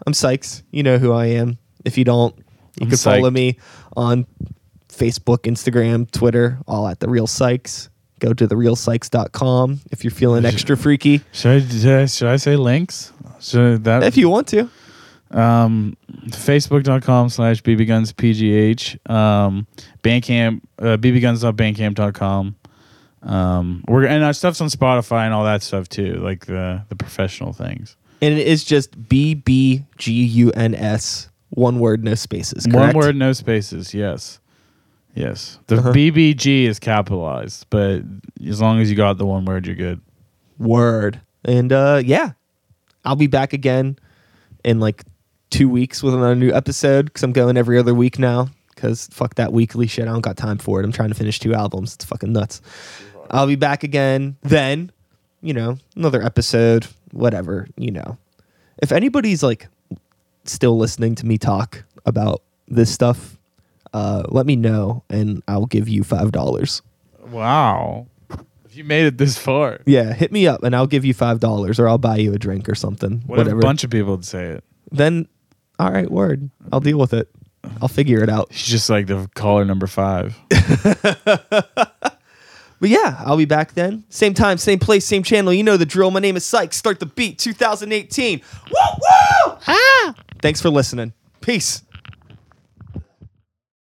I'm Sykes. You know who I am. If you don't, you I'm can follow me on Facebook, Instagram, Twitter, all at the Real Sykes. Go to therealsykes.com if you're feeling extra freaky. Should I, should I, should I say links? Should that If you want to. um facebook.com slash bbgunspgh um bandcamp uh, bbguns.bandcamp.com um we're and our stuff's on spotify and all that stuff too like the the professional things And it is just B B G U N S, one word, no spaces. one word no spaces yes yes the Uh-huh. bbg is capitalized but as long as you got the one word you're good Word. And uh yeah. I'll be back again in like two weeks with another new episode because I'm going every other week now. Cause fuck that weekly shit. I don't got time for it. I'm trying to finish two albums. It's fucking nuts. I'll be back again then, you know, another episode, whatever, you know. If anybody's like still listening to me talk about this stuff, uh, let me know and I'll give you five dollars. wow if you made it this far Yeah, hit me up and I'll give you five dollars or I'll buy you a drink or something. what whatever. if a bunch of people would say it then all right, word. I'll deal with it. I'll figure it out. She's just like the caller number five. But yeah, I'll be back then. Same time, same place, same channel. You know the drill. My name is Sykes. Start the beat 2018. Woo woo! Ah! Thanks for listening. Peace.